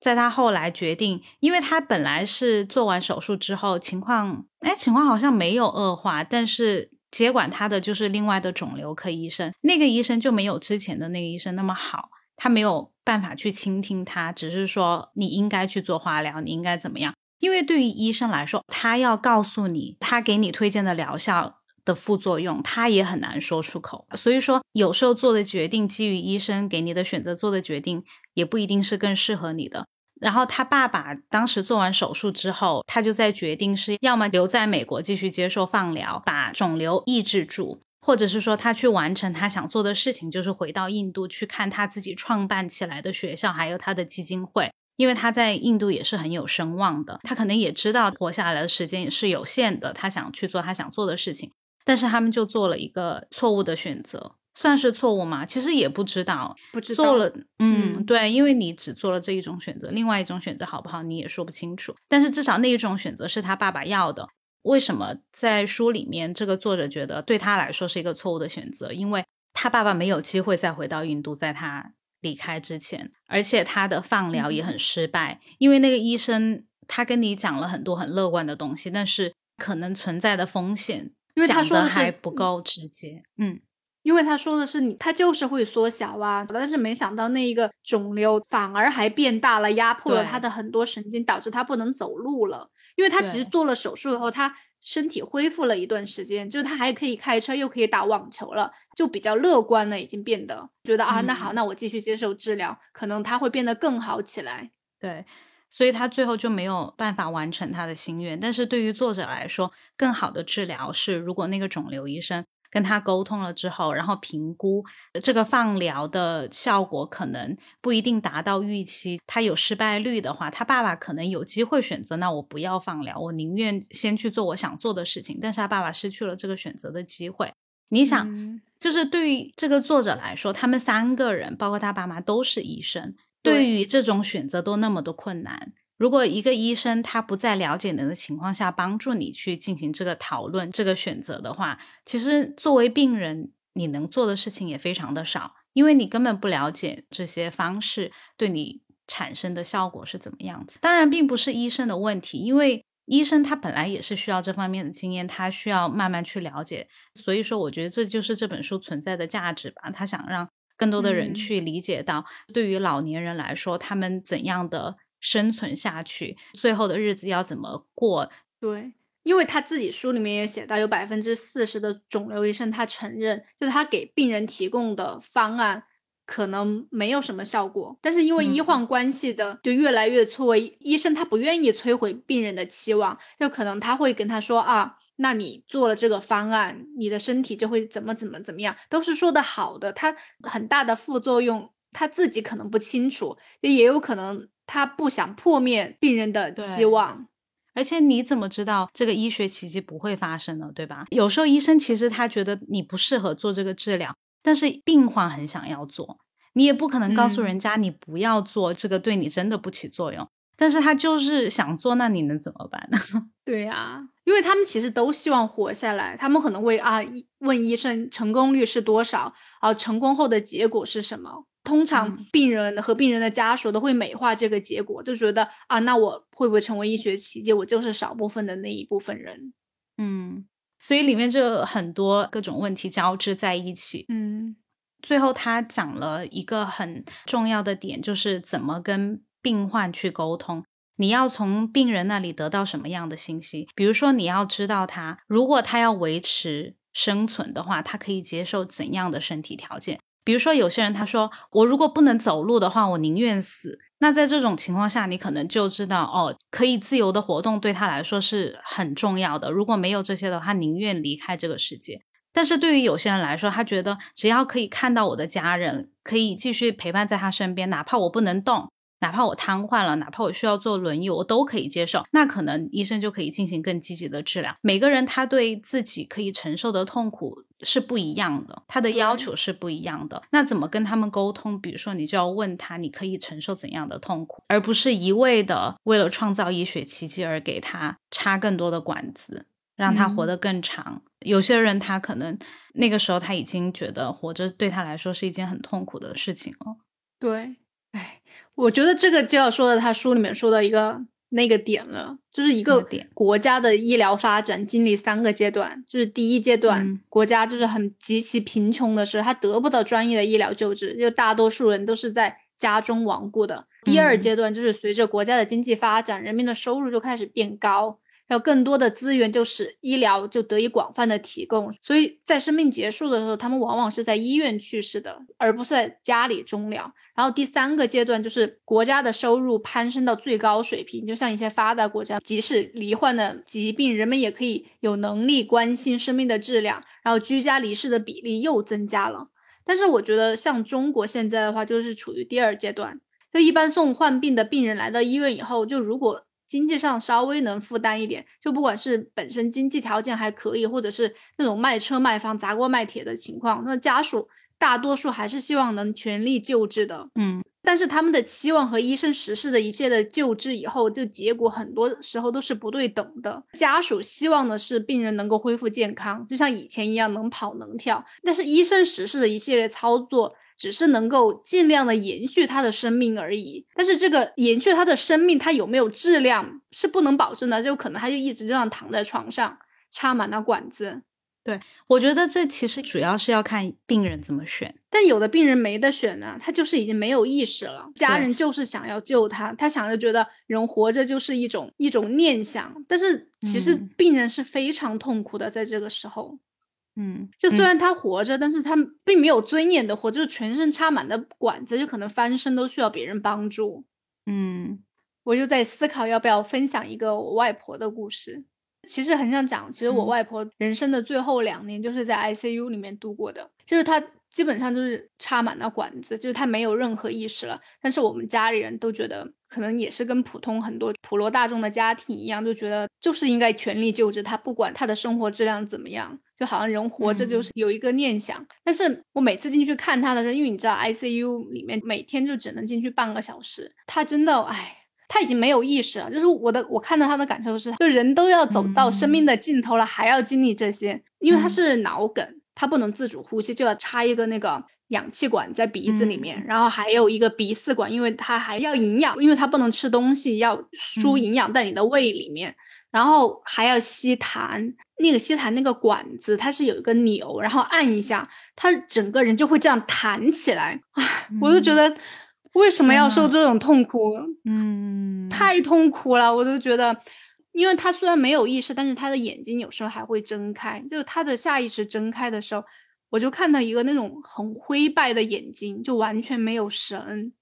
在他后来决定，因为他本来是做完手术之后情况，哎，情况好像没有恶化，但是接管他的就是另外的肿瘤科医生，那个医生就没有之前的那个医生那么好。他没有办法去倾听他，只是说你应该去做化疗，你应该怎么样？因为对于医生来说，他要告诉你他给你推荐的疗效的副作用，他也很难说出口。所以说，有时候做的决定基于医生给你的选择做的决定，也不一定是更适合你的。然后他爸爸当时做完手术之后，他就在决定是要么留在美国继续接受放疗，把肿瘤抑制住。或者是说他去完成他想做的事情，就是回到印度去看他自己创办起来的学校，还有他的基金会，因为他在印度也是很有声望的。他可能也知道活下来的时间也是有限的，他想去做他想做的事情，但是他们就做了一个错误的选择，算是错误吗？其实也不知道，不知道做了，嗯，对，因为你只做了这一种选择，另外一种选择好不好你也说不清楚。但是至少那一种选择是他爸爸要的。为什么在书里面，这个作者觉得对他来说是一个错误的选择？因为他爸爸没有机会再回到印度，在他离开之前，而且他的放疗也很失败，因为那个医生他跟你讲了很多很乐观的东西，但是可能存在的风险，因为他说的还不够直接。嗯，因为他说的是你，他就是会缩小啊，但是没想到那一个肿瘤反而还变大了，压迫了他的很多神经，导致他不能走路了。因为他其实做了手术以后，他身体恢复了一段时间，就是他还可以开车，又可以打网球了，就比较乐观了，已经变得觉得啊，那好，那我继续接受治疗，可能他会变得更好起来。对，所以他最后就没有办法完成他的心愿。但是对于作者来说，更好的治疗是，如果那个肿瘤医生。跟他沟通了之后，然后评估这个放疗的效果可能不一定达到预期，他有失败率的话，他爸爸可能有机会选择，那我不要放疗，我宁愿先去做我想做的事情。但是他爸爸失去了这个选择的机会。你想，就是对于这个作者来说，他们三个人，包括他爸妈都是医生，对于这种选择都那么的困难。如果一个医生他不在了解你的情况下帮助你去进行这个讨论、这个选择的话，其实作为病人你能做的事情也非常的少，因为你根本不了解这些方式对你产生的效果是怎么样子。当然，并不是医生的问题，因为医生他本来也是需要这方面的经验，他需要慢慢去了解。所以说，我觉得这就是这本书存在的价值吧。他想让更多的人去理解到，对于老年人来说，他们怎样的。生存下去，最后的日子要怎么过？对，因为他自己书里面也写到，有百分之四十的肿瘤医生他承认，就是他给病人提供的方案可能没有什么效果，但是因为医患关系的就越来越错位，医生他不愿意摧毁病人的期望，就可能他会跟他说啊，那你做了这个方案，你的身体就会怎么怎么怎么样，都是说的好的，他很大的副作用他自己可能不清楚，也有可能。他不想破灭病人的期望，而且你怎么知道这个医学奇迹不会发生呢？对吧？有时候医生其实他觉得你不适合做这个治疗，但是病患很想要做，你也不可能告诉人家你不要做这个，对你真的不起作用。但是他就是想做，那你能怎么办呢？对呀，因为他们其实都希望活下来，他们可能会啊问医生成功率是多少啊，成功后的结果是什么。通常病人和病人的家属都会美化这个结果，就觉得啊，那我会不会成为医学奇迹？我就是少部分的那一部分人。嗯，所以里面就很多各种问题交织在一起。嗯，最后他讲了一个很重要的点，就是怎么跟病患去沟通。你要从病人那里得到什么样的信息？比如说，你要知道他如果他要维持生存的话，他可以接受怎样的身体条件？比如说，有些人他说：“我如果不能走路的话，我宁愿死。”那在这种情况下，你可能就知道，哦，可以自由的活动对他来说是很重要的。如果没有这些的话，宁愿离开这个世界。但是对于有些人来说，他觉得只要可以看到我的家人，可以继续陪伴在他身边，哪怕我不能动。哪怕我瘫痪了，哪怕我需要坐轮椅，我都可以接受。那可能医生就可以进行更积极的治疗。每个人他对自己可以承受的痛苦是不一样的，他的要求是不一样的。那怎么跟他们沟通？比如说，你就要问他，你可以承受怎样的痛苦，而不是一味的为了创造医学奇迹而给他插更多的管子，让他活得更长。有些人他可能那个时候他已经觉得活着对他来说是一件很痛苦的事情了。对，哎。我觉得这个就要说到他书里面说的一个那个点了，就是一个国家的医疗发展经历三个阶段，就是第一阶段，国家就是很极其贫穷的时候，他得不到专业的医疗救治，就大多数人都是在家中亡故的。第二阶段就是随着国家的经济发展，人民的收入就开始变高。要更多的资源，就使医疗就得以广泛的提供，所以在生命结束的时候，他们往往是在医院去世的，而不是在家里终了。然后第三个阶段就是国家的收入攀升到最高水平，就像一些发达国家，即使罹患的疾病，人们也可以有能力关心生命的质量，然后居家离世的比例又增加了。但是我觉得像中国现在的话，就是处于第二阶段，就一般送患病的病人来到医院以后，就如果。经济上稍微能负担一点，就不管是本身经济条件还可以，或者是那种卖车卖房砸锅卖铁的情况，那家属大多数还是希望能全力救治的。嗯，但是他们的期望和医生实施的一切的救治以后，就结果很多时候都是不对等的。家属希望的是病人能够恢复健康，就像以前一样能跑能跳，但是医生实施的一系列操作。只是能够尽量的延续他的生命而已，但是这个延续他的生命，他有没有质量是不能保证的，就可能他就一直这样躺在床上，插满了管子。对，我觉得这其实主要是要看病人怎么选。但有的病人没得选呢，他就是已经没有意识了，家人就是想要救他，他想着觉得人活着就是一种一种念想，但是其实病人是非常痛苦的，在这个时候。嗯，就虽然他活着，但是他并没有尊严的活，就是全身插满的管子，就可能翻身都需要别人帮助。嗯，我就在思考要不要分享一个我外婆的故事。其实很想讲，其实我外婆人生的最后两年就是在 ICU 里面度过的，就是她基本上就是插满了管子，就是她没有任何意识了。但是我们家里人都觉得，可能也是跟普通很多普罗大众的家庭一样，就觉得就是应该全力救治她，不管她的生活质量怎么样。就好像人活着就是有一个念想，但是我每次进去看她的时候，因为你知道 ICU 里面每天就只能进去半个小时，她真的哎，他已经没有意识了。就是我的，我看到他的感受是，就人都要走到生命的尽头了，还要经历这些，因为他是脑梗，他不能自主呼吸，就要插一个那个氧气管在鼻子里面，然后还有一个鼻饲管，因为他还要营养，因为他不能吃东西，要输营养在你的胃里面。然后还要吸痰，那个吸痰那个管子它是有一个钮，然后按一下，他整个人就会这样弹起来。唉，我就觉得为什么要受这种痛苦？嗯，太痛苦了。我都觉得，因为他虽然没有意识，但是他的眼睛有时候还会睁开，就是他的下意识睁开的时候，我就看到一个那种很灰败的眼睛，就完全没有神。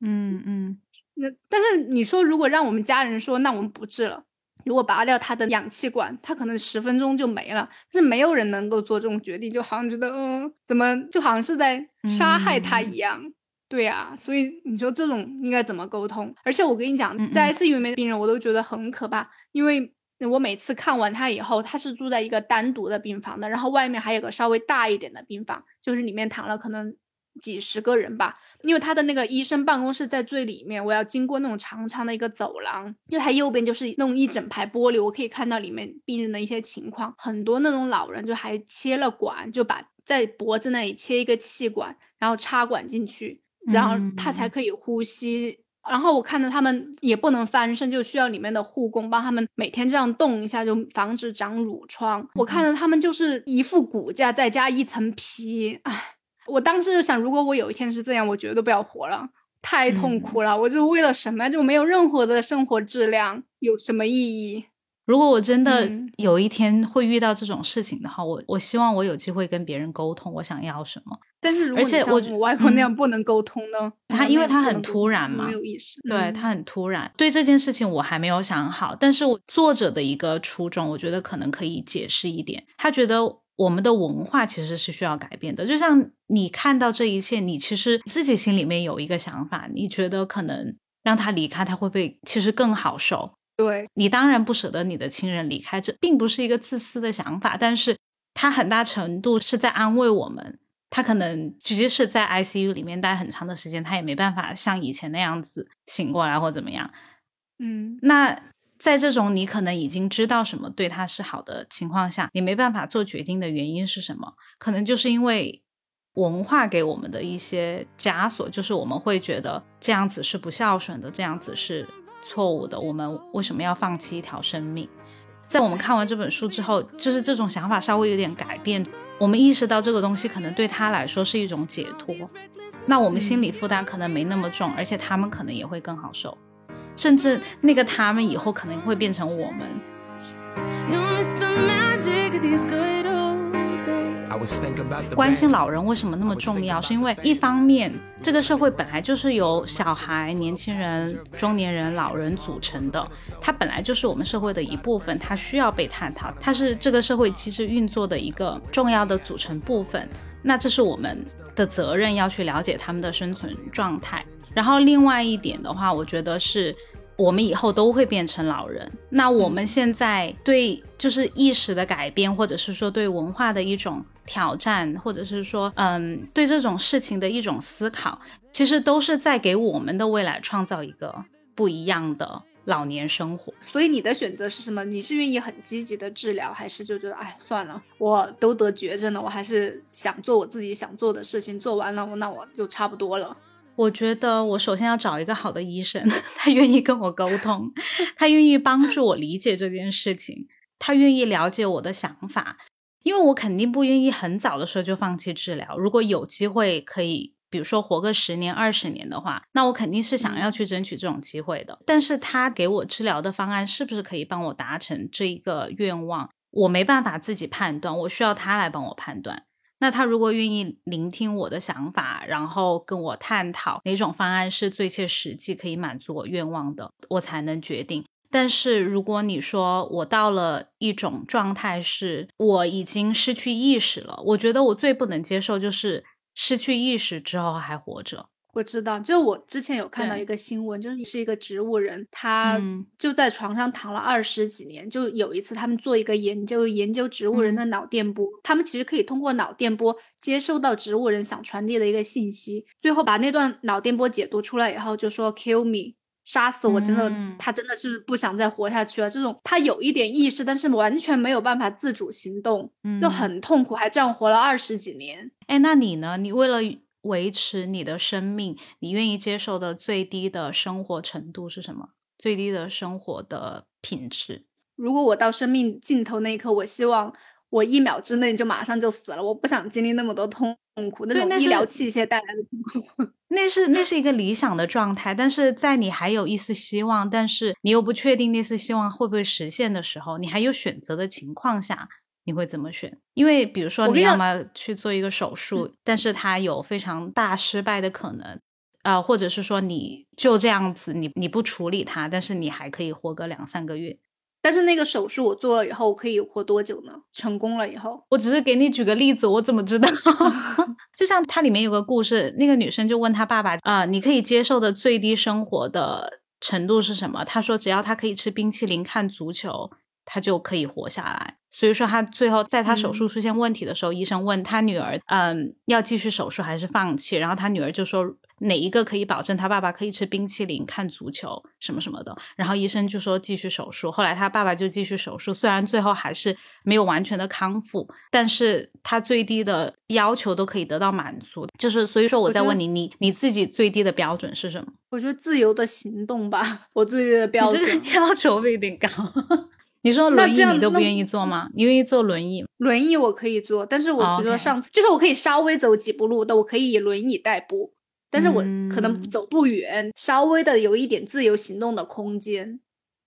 嗯嗯，那但是你说，如果让我们家人说，那我们不治了。如果拔掉他的氧气管，他可能十分钟就没了。但是没有人能够做这种决定，就好像觉得，嗯，怎么就好像是在杀害他一样。对呀，所以你说这种应该怎么沟通？而且我跟你讲，在 ICU 里面的病人，我都觉得很可怕，因为我每次看完他以后，他是住在一个单独的病房的，然后外面还有个稍微大一点的病房，就是里面躺了可能。几十个人吧，因为他的那个医生办公室在最里面，我要经过那种长长的一个走廊，因为他右边就是那种一整排玻璃，我可以看到里面病人的一些情况。很多那种老人就还切了管，就把在脖子那里切一个气管，然后插管进去，然后他才可以呼吸。然后我看到他们也不能翻身，就需要里面的护工帮他们每天这样动一下，就防止长褥疮。我看到他们就是一副骨架再加一层皮，唉。我当时就想，如果我有一天是这样，我绝对不要活了，太痛苦了。我就为了什么，就没有任何的生活质量，有什么意义？如果我真的有一天会遇到这种事情的话，我我希望我有机会跟别人沟通，我想要什么。但是，而且我我外婆那样不能沟通呢？他因为他很突然嘛，没有意识。对他很突然，对这件事情我还没有想好。但是我作者的一个初衷，我觉得可能可以解释一点。他觉得。我们的文化其实是需要改变的，就像你看到这一切，你其实自己心里面有一个想法，你觉得可能让他离开，他会不会其实更好受？对你当然不舍得你的亲人离开，这并不是一个自私的想法，但是他很大程度是在安慰我们。他可能即使是在 ICU 里面待很长的时间，他也没办法像以前那样子醒过来或怎么样。嗯，那。在这种你可能已经知道什么对他是好的情况下，你没办法做决定的原因是什么？可能就是因为文化给我们的一些枷锁，就是我们会觉得这样子是不孝顺的，这样子是错误的。我们为什么要放弃一条生命？在我们看完这本书之后，就是这种想法稍微有点改变。我们意识到这个东西可能对他来说是一种解脱，那我们心理负担可能没那么重，而且他们可能也会更好受。甚至那个他们以后可能会变成我们。关心老人为什么那么重要？是因为一方面，这个社会本来就是由小孩、年轻人、中年人、老人组成的，它本来就是我们社会的一部分，它需要被探讨，它是这个社会机制运作的一个重要的组成部分。那这是我们的责任，要去了解他们的生存状态。然后另外一点的话，我觉得是我们以后都会变成老人。那我们现在对就是意识的改变，或者是说对文化的一种挑战，或者是说嗯对这种事情的一种思考，其实都是在给我们的未来创造一个不一样的。老年生活，所以你的选择是什么？你是愿意很积极的治疗，还是就觉得哎算了，我都得绝症了，我还是想做我自己想做的事情，做完了，那我就差不多了。我觉得我首先要找一个好的医生，他愿意跟我沟通，他愿意帮助我理解这件事情，他愿意了解我的想法。因为我肯定不愿意很早的时候就放弃治疗。如果有机会可以，比如说活个十年、二十年的话，那我肯定是想要去争取这种机会的。但是他给我治疗的方案是不是可以帮我达成这一个愿望，我没办法自己判断，我需要他来帮我判断。那他如果愿意聆听我的想法，然后跟我探讨哪种方案是最切实际、可以满足我愿望的，我才能决定。但是如果你说我到了一种状态，是我已经失去意识了，我觉得我最不能接受就是失去意识之后还活着。我知道，就我之前有看到一个新闻，就是是一个植物人，他就在床上躺了二十几年。就有一次，他们做一个研究，研究植物人的脑电波，他们其实可以通过脑电波接收到植物人想传递的一个信息，最后把那段脑电波解读出来以后，就说 “kill me”，杀死我，真的，他真的是不想再活下去了。这种他有一点意识，但是完全没有办法自主行动，就很痛苦，还这样活了二十几年。哎，那你呢？你为了？维持你的生命，你愿意接受的最低的生活程度是什么？最低的生活的品质。如果我到生命尽头那一刻，我希望我一秒之内就马上就死了，我不想经历那么多痛苦，那种医疗器械带来的痛苦。那是那是一个理想的状态，但是在你还有一丝希望，但是你又不确定那丝希望会不会实现的时候，你还有选择的情况下。你会怎么选？因为比如说，你要么去做一个手术，但是它有非常大失败的可能，啊，或者是说你就这样子，你你不处理它，但是你还可以活个两三个月。但是那个手术我做了以后，可以活多久呢？成功了以后，我只是给你举个例子，我怎么知道？就像它里面有个故事，那个女生就问她爸爸啊，你可以接受的最低生活的程度是什么？他说只要他可以吃冰淇淋、看足球。他就可以活下来，所以说他最后在他手术出现问题的时候，医生问他女儿，嗯，要继续手术还是放弃？然后他女儿就说哪一个可以保证他爸爸可以吃冰淇淋、看足球什么什么的？然后医生就说继续手术。后来他爸爸就继续手术，虽然最后还是没有完全的康复，但是他最低的要求都可以得到满足。就是所以说我在问你，你你自己最低的标准是什么？我觉得自由的行动吧，我最低的标准 要求有点高。你说轮椅你都不愿意坐吗？你愿意坐轮椅？轮椅我可以坐，但是我比如说上次就是我可以稍微走几步路的，我可以以轮椅代步，但是我可能走不远，稍微的有一点自由行动的空间。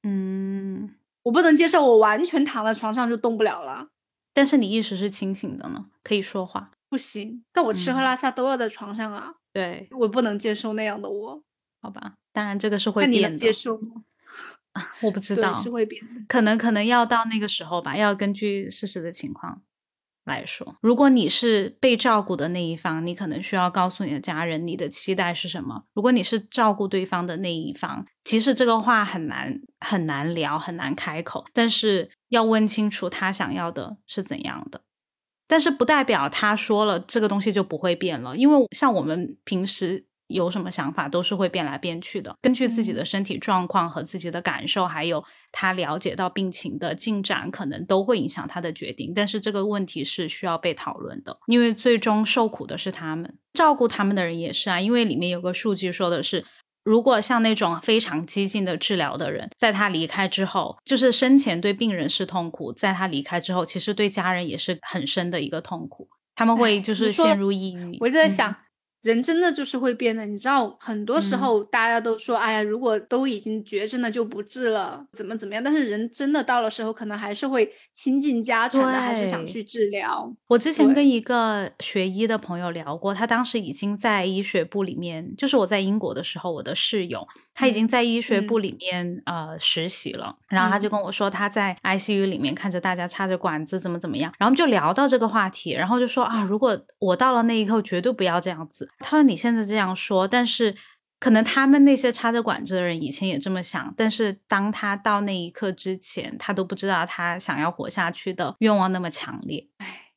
嗯，我不能接受我完全躺在床上就动不了了。但是你意识是清醒的呢，可以说话。不行，但我吃喝拉撒都要在床上啊。对，我不能接受那样的我。好吧，当然这个是会变的。你能接受吗？我不知道，是会变，可能可能要到那个时候吧，要根据事实的情况来说。如果你是被照顾的那一方，你可能需要告诉你的家人你的期待是什么。如果你是照顾对方的那一方，其实这个话很难很难聊，很难开口，但是要问清楚他想要的是怎样的。但是不代表他说了这个东西就不会变了，因为像我们平时。有什么想法都是会变来变去的，根据自己的身体状况和自己的感受，还有他了解到病情的进展，可能都会影响他的决定。但是这个问题是需要被讨论的，因为最终受苦的是他们，照顾他们的人也是啊。因为里面有个数据说的是，如果像那种非常激进的治疗的人，在他离开之后，就是生前对病人是痛苦，在他离开之后，其实对家人也是很深的一个痛苦，他们会就是陷入抑郁。我就在想。人真的就是会变的，你知道，很多时候大家都说，哎呀，如果都已经绝症了就不治了，怎么怎么样？但是人真的到了时候，可能还是会倾尽家产的，还是想去治疗。我之前跟一个学医的朋友聊过，他当时已经在医学部里面，就是我在英国的时候，我的室友，他已经在医学部里面呃实习了。然后他就跟我说，他在 ICU 里面看着大家插着管子，怎么怎么样。然后就聊到这个话题，然后就说啊，如果我到了那一刻，绝对不要这样子。他说：“你现在这样说，但是可能他们那些插着管子的人以前也这么想。但是当他到那一刻之前，他都不知道他想要活下去的愿望那么强烈。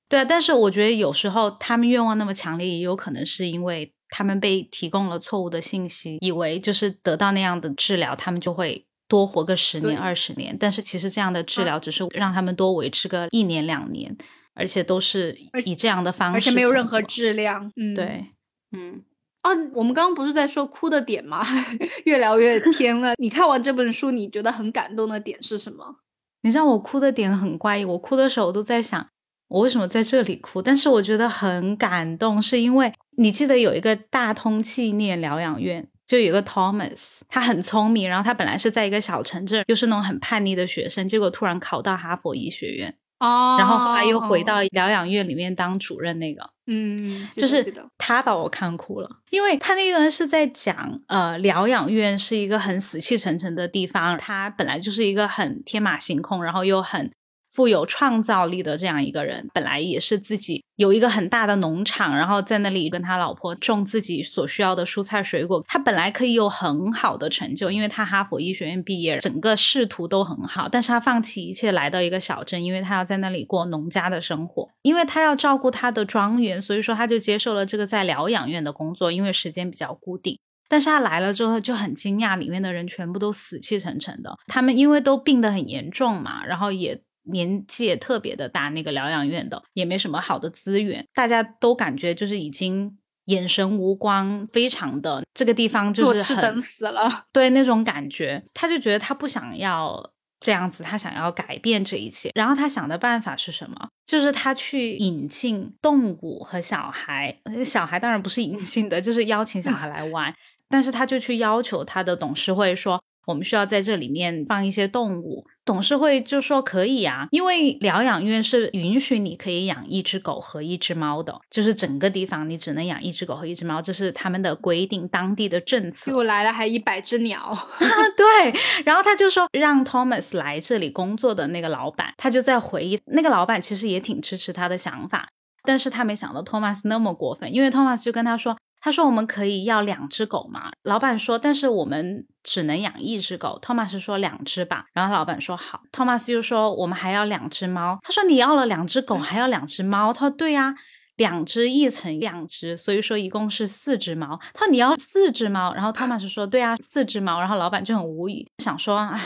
对啊。但是我觉得有时候他们愿望那么强烈，也有可能是因为他们被提供了错误的信息，以为就是得到那样的治疗，他们就会多活个十年、二十年。但是其实这样的治疗只是让他们多维持个一年、两年，而且都是以这样的方式，而且没有任何质量。嗯，对。”嗯，啊，我们刚刚不是在说哭的点吗？越聊越偏了。你看完这本书，你觉得很感动的点是什么？你知道我哭的点很怪异，我哭的时候我都在想，我为什么在这里哭？但是我觉得很感动，是因为你记得有一个大通纪念疗养院，就有个 Thomas，他很聪明，然后他本来是在一个小城镇，又是那种很叛逆的学生，结果突然考到哈佛医学院。哦，然后后来又回到疗养院里面当主任那个，嗯，就是他把我看哭了，因为他那一段是在讲，呃，疗养院是一个很死气沉沉的地方，他本来就是一个很天马行空，然后又很。富有创造力的这样一个人，本来也是自己有一个很大的农场，然后在那里跟他老婆种自己所需要的蔬菜水果。他本来可以有很好的成就，因为他哈佛医学院毕业，整个仕途都很好。但是他放弃一切来到一个小镇，因为他要在那里过农家的生活，因为他要照顾他的庄园，所以说他就接受了这个在疗养院的工作，因为时间比较固定。但是他来了之后就很惊讶，里面的人全部都死气沉沉的，他们因为都病得很严重嘛，然后也。年纪也特别的大，那个疗养院的也没什么好的资源，大家都感觉就是已经眼神无光，非常的这个地方就是等死了，对那种感觉，他就觉得他不想要这样子，他想要改变这一切。然后他想的办法是什么？就是他去引进动物和小孩，小孩当然不是引进的，就是邀请小孩来玩，但是他就去要求他的董事会说。我们需要在这里面放一些动物，董事会就说可以啊，因为疗养院是允许你可以养一只狗和一只猫的，就是整个地方你只能养一只狗和一只猫，这是他们的规定，当地的政策。又来了还一百只鸟，对，然后他就说让 Thomas 来这里工作的那个老板，他就在回忆，那个老板其实也挺支持他的想法，但是他没想到 Thomas 那么过分，因为 Thomas 就跟他说。他说：“我们可以要两只狗嘛？”老板说：“但是我们只能养一只狗。”托马斯说：“两只吧。”然后老板说：“好。”托马斯就说：“我们还要两只猫。”他说：“你要了两只狗，还要两只猫？”他说：“对呀，两只一乘两只，所以说一共是四只猫。”他说：“你要四只猫？”然后托马斯说：“对呀，四只猫。”然后老板就很无语，想说：“唉，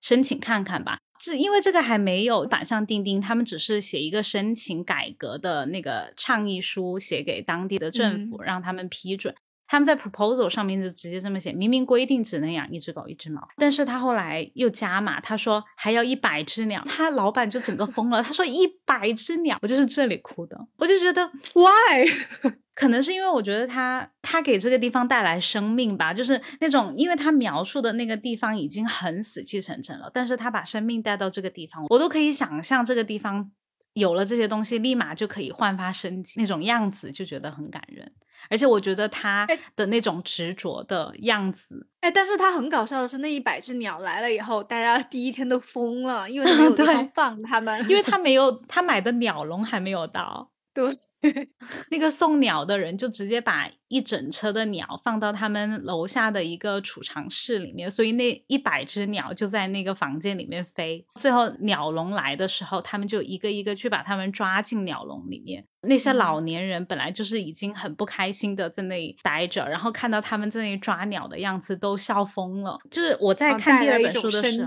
申请看看吧。”是因为这个还没有板上钉钉，他们只是写一个申请改革的那个倡议书，写给当地的政府，让他们批准。他们在 proposal 上面就直接这么写，明明规定只能养一只狗一只猫，但是他后来又加码，他说还要一百只鸟，他老板就整个疯了，他说一百只鸟，我就是这里哭的，我就觉得 why。可能是因为我觉得他他给这个地方带来生命吧，就是那种，因为他描述的那个地方已经很死气沉沉了，但是他把生命带到这个地方，我都可以想象这个地方有了这些东西，立马就可以焕发生机那种样子，就觉得很感人。而且我觉得他的那种执着的样子，哎，但是他很搞笑的是，那一百只鸟来了以后，大家第一天都疯了，因为 没有地方放它们，因为他没有他买的鸟笼还没有到。对，那个送鸟的人就直接把一整车的鸟放到他们楼下的一个储藏室里面，所以那一百只鸟就在那个房间里面飞。最后鸟笼来的时候，他们就一个一个去把他们抓进鸟笼里面。那些老年人本来就是已经很不开心的在那里待着，然后看到他们在那里抓鸟的样子都笑疯了。就是我在看第二本书的时候，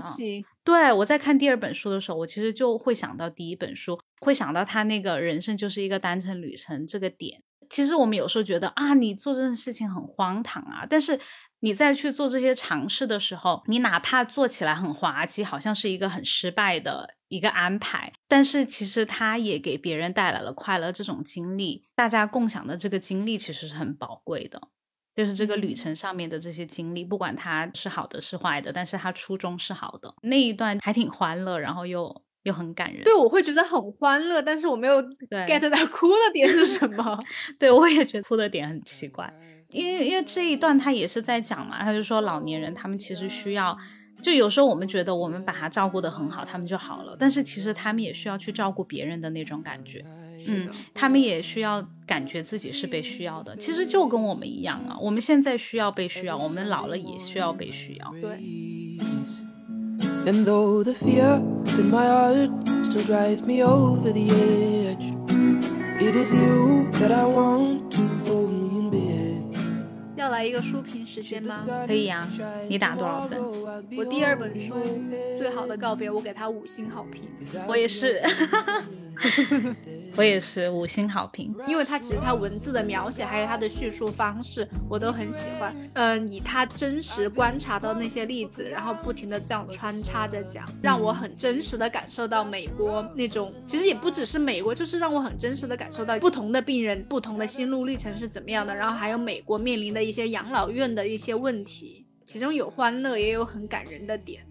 对我在看第二本书的时候，我其实就会想到第一本书。会想到他那个人生就是一个单程旅程这个点，其实我们有时候觉得啊，你做这件事情很荒唐啊，但是你再去做这些尝试的时候，你哪怕做起来很滑稽，好像是一个很失败的一个安排，但是其实他也给别人带来了快乐。这种经历，大家共享的这个经历其实是很宝贵的，就是这个旅程上面的这些经历，不管它是好的是坏的，但是它初衷是好的，那一段还挺欢乐，然后又。又很感人，对我会觉得很欢乐，但是我没有 get 到哭的点是什么。对我也觉得哭的点很奇怪，因为因为这一段他也是在讲嘛，他就说老年人他们其实需要，就有时候我们觉得我们把他照顾得很好，他们就好了，但是其实他们也需要去照顾别人的那种感觉，嗯，他们也需要感觉自己是被需要的，其实就跟我们一样啊，我们现在需要被需要，我们老了也需要被需要，对。And though the fear in my heart still drives me over the edge, it is you that I want to hold me in bed. 要来一个书评时间吗？可以呀，你打多少分？我第二本书《最好的告别》，我给他五星好评。我也是。我也是五星好评，因为它其实它文字的描写还有它的叙述方式我都很喜欢。嗯，以他真实观察到那些例子，然后不停的这样穿插着讲，让我很真实的感受到美国那种，其实也不只是美国，就是让我很真实的感受到不同的病人不同的心路历程是怎么样的，然后还有美国面临的一些养老院的一些问题，其中有欢乐，也有很感人的点。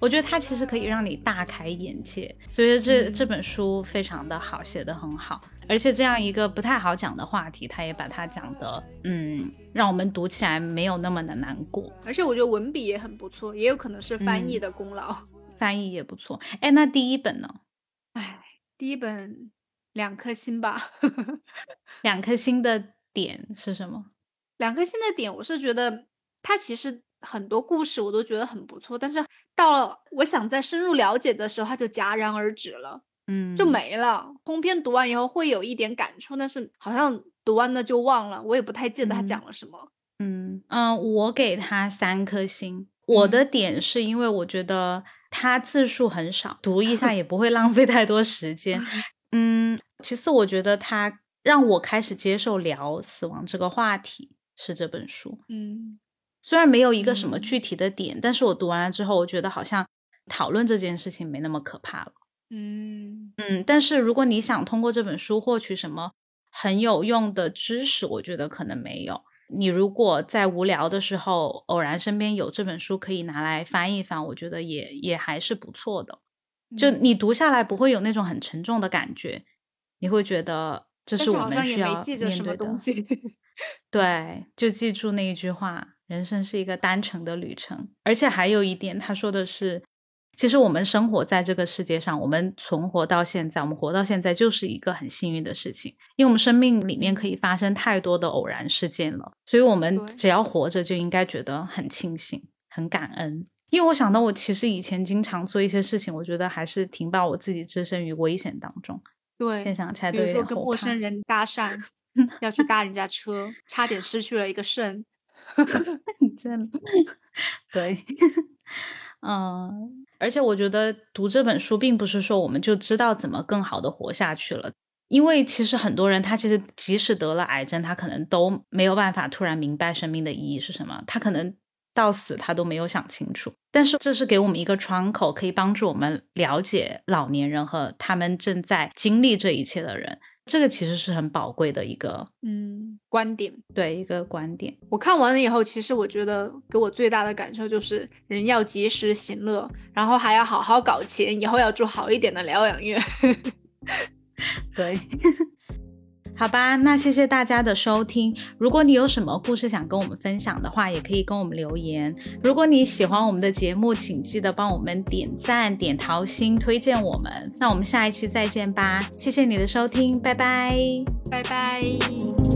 我觉得它其实可以让你大开眼界，所以这这本书非常的好，写的很好，而且这样一个不太好讲的话题，他也把它讲的，嗯，让我们读起来没有那么的难过。而且我觉得文笔也很不错，也有可能是翻译的功劳，翻译也不错。哎，那第一本呢？哎，第一本两颗星吧。两颗星的点是什么？两颗星的点，我是觉得它其实。很多故事我都觉得很不错，但是到了我想再深入了解的时候，它就戛然而止了，嗯，就没了。通篇读完以后会有一点感触，但是好像读完了就忘了，我也不太记得他讲了什么。嗯嗯，我给他三颗星。我的点是因为我觉得他字数很少，读一下 也不会浪费太多时间。嗯，其次我觉得他让我开始接受聊死亡这个话题是这本书。嗯。虽然没有一个什么具体的点，但是我读完了之后，我觉得好像讨论这件事情没那么可怕了。嗯嗯，但是如果你想通过这本书获取什么很有用的知识，我觉得可能没有。你如果在无聊的时候偶然身边有这本书可以拿来翻一翻，我觉得也也还是不错的。就你读下来不会有那种很沉重的感觉，你会觉得这是我们需要面对的。对，就记住那一句话。人生是一个单程的旅程，而且还有一点，他说的是，其实我们生活在这个世界上，我们存活到现在，我们活到现在就是一个很幸运的事情，因为我们生命里面可以发生太多的偶然事件了，所以我们只要活着就应该觉得很庆幸、很感恩。因为我想到，我其实以前经常做一些事情，我觉得还是挺把我自己置身于危险当中。对，现在想起来，比如说跟陌生人搭讪，要去搭人家车，差点失去了一个肾。真对，嗯，而且我觉得读这本书并不是说我们就知道怎么更好的活下去了，因为其实很多人他其实即使得了癌症，他可能都没有办法突然明白生命的意义是什么，他可能到死他都没有想清楚。但是这是给我们一个窗口，可以帮助我们了解老年人和他们正在经历这一切的人。这个其实是很宝贵的一个嗯观点，对一个观点。我看完了以后，其实我觉得给我最大的感受就是，人要及时行乐，然后还要好好搞钱，以后要住好一点的疗养院。对。好吧，那谢谢大家的收听。如果你有什么故事想跟我们分享的话，也可以跟我们留言。如果你喜欢我们的节目，请记得帮我们点赞、点桃心、推荐我们。那我们下一期再见吧，谢谢你的收听，拜拜，拜拜。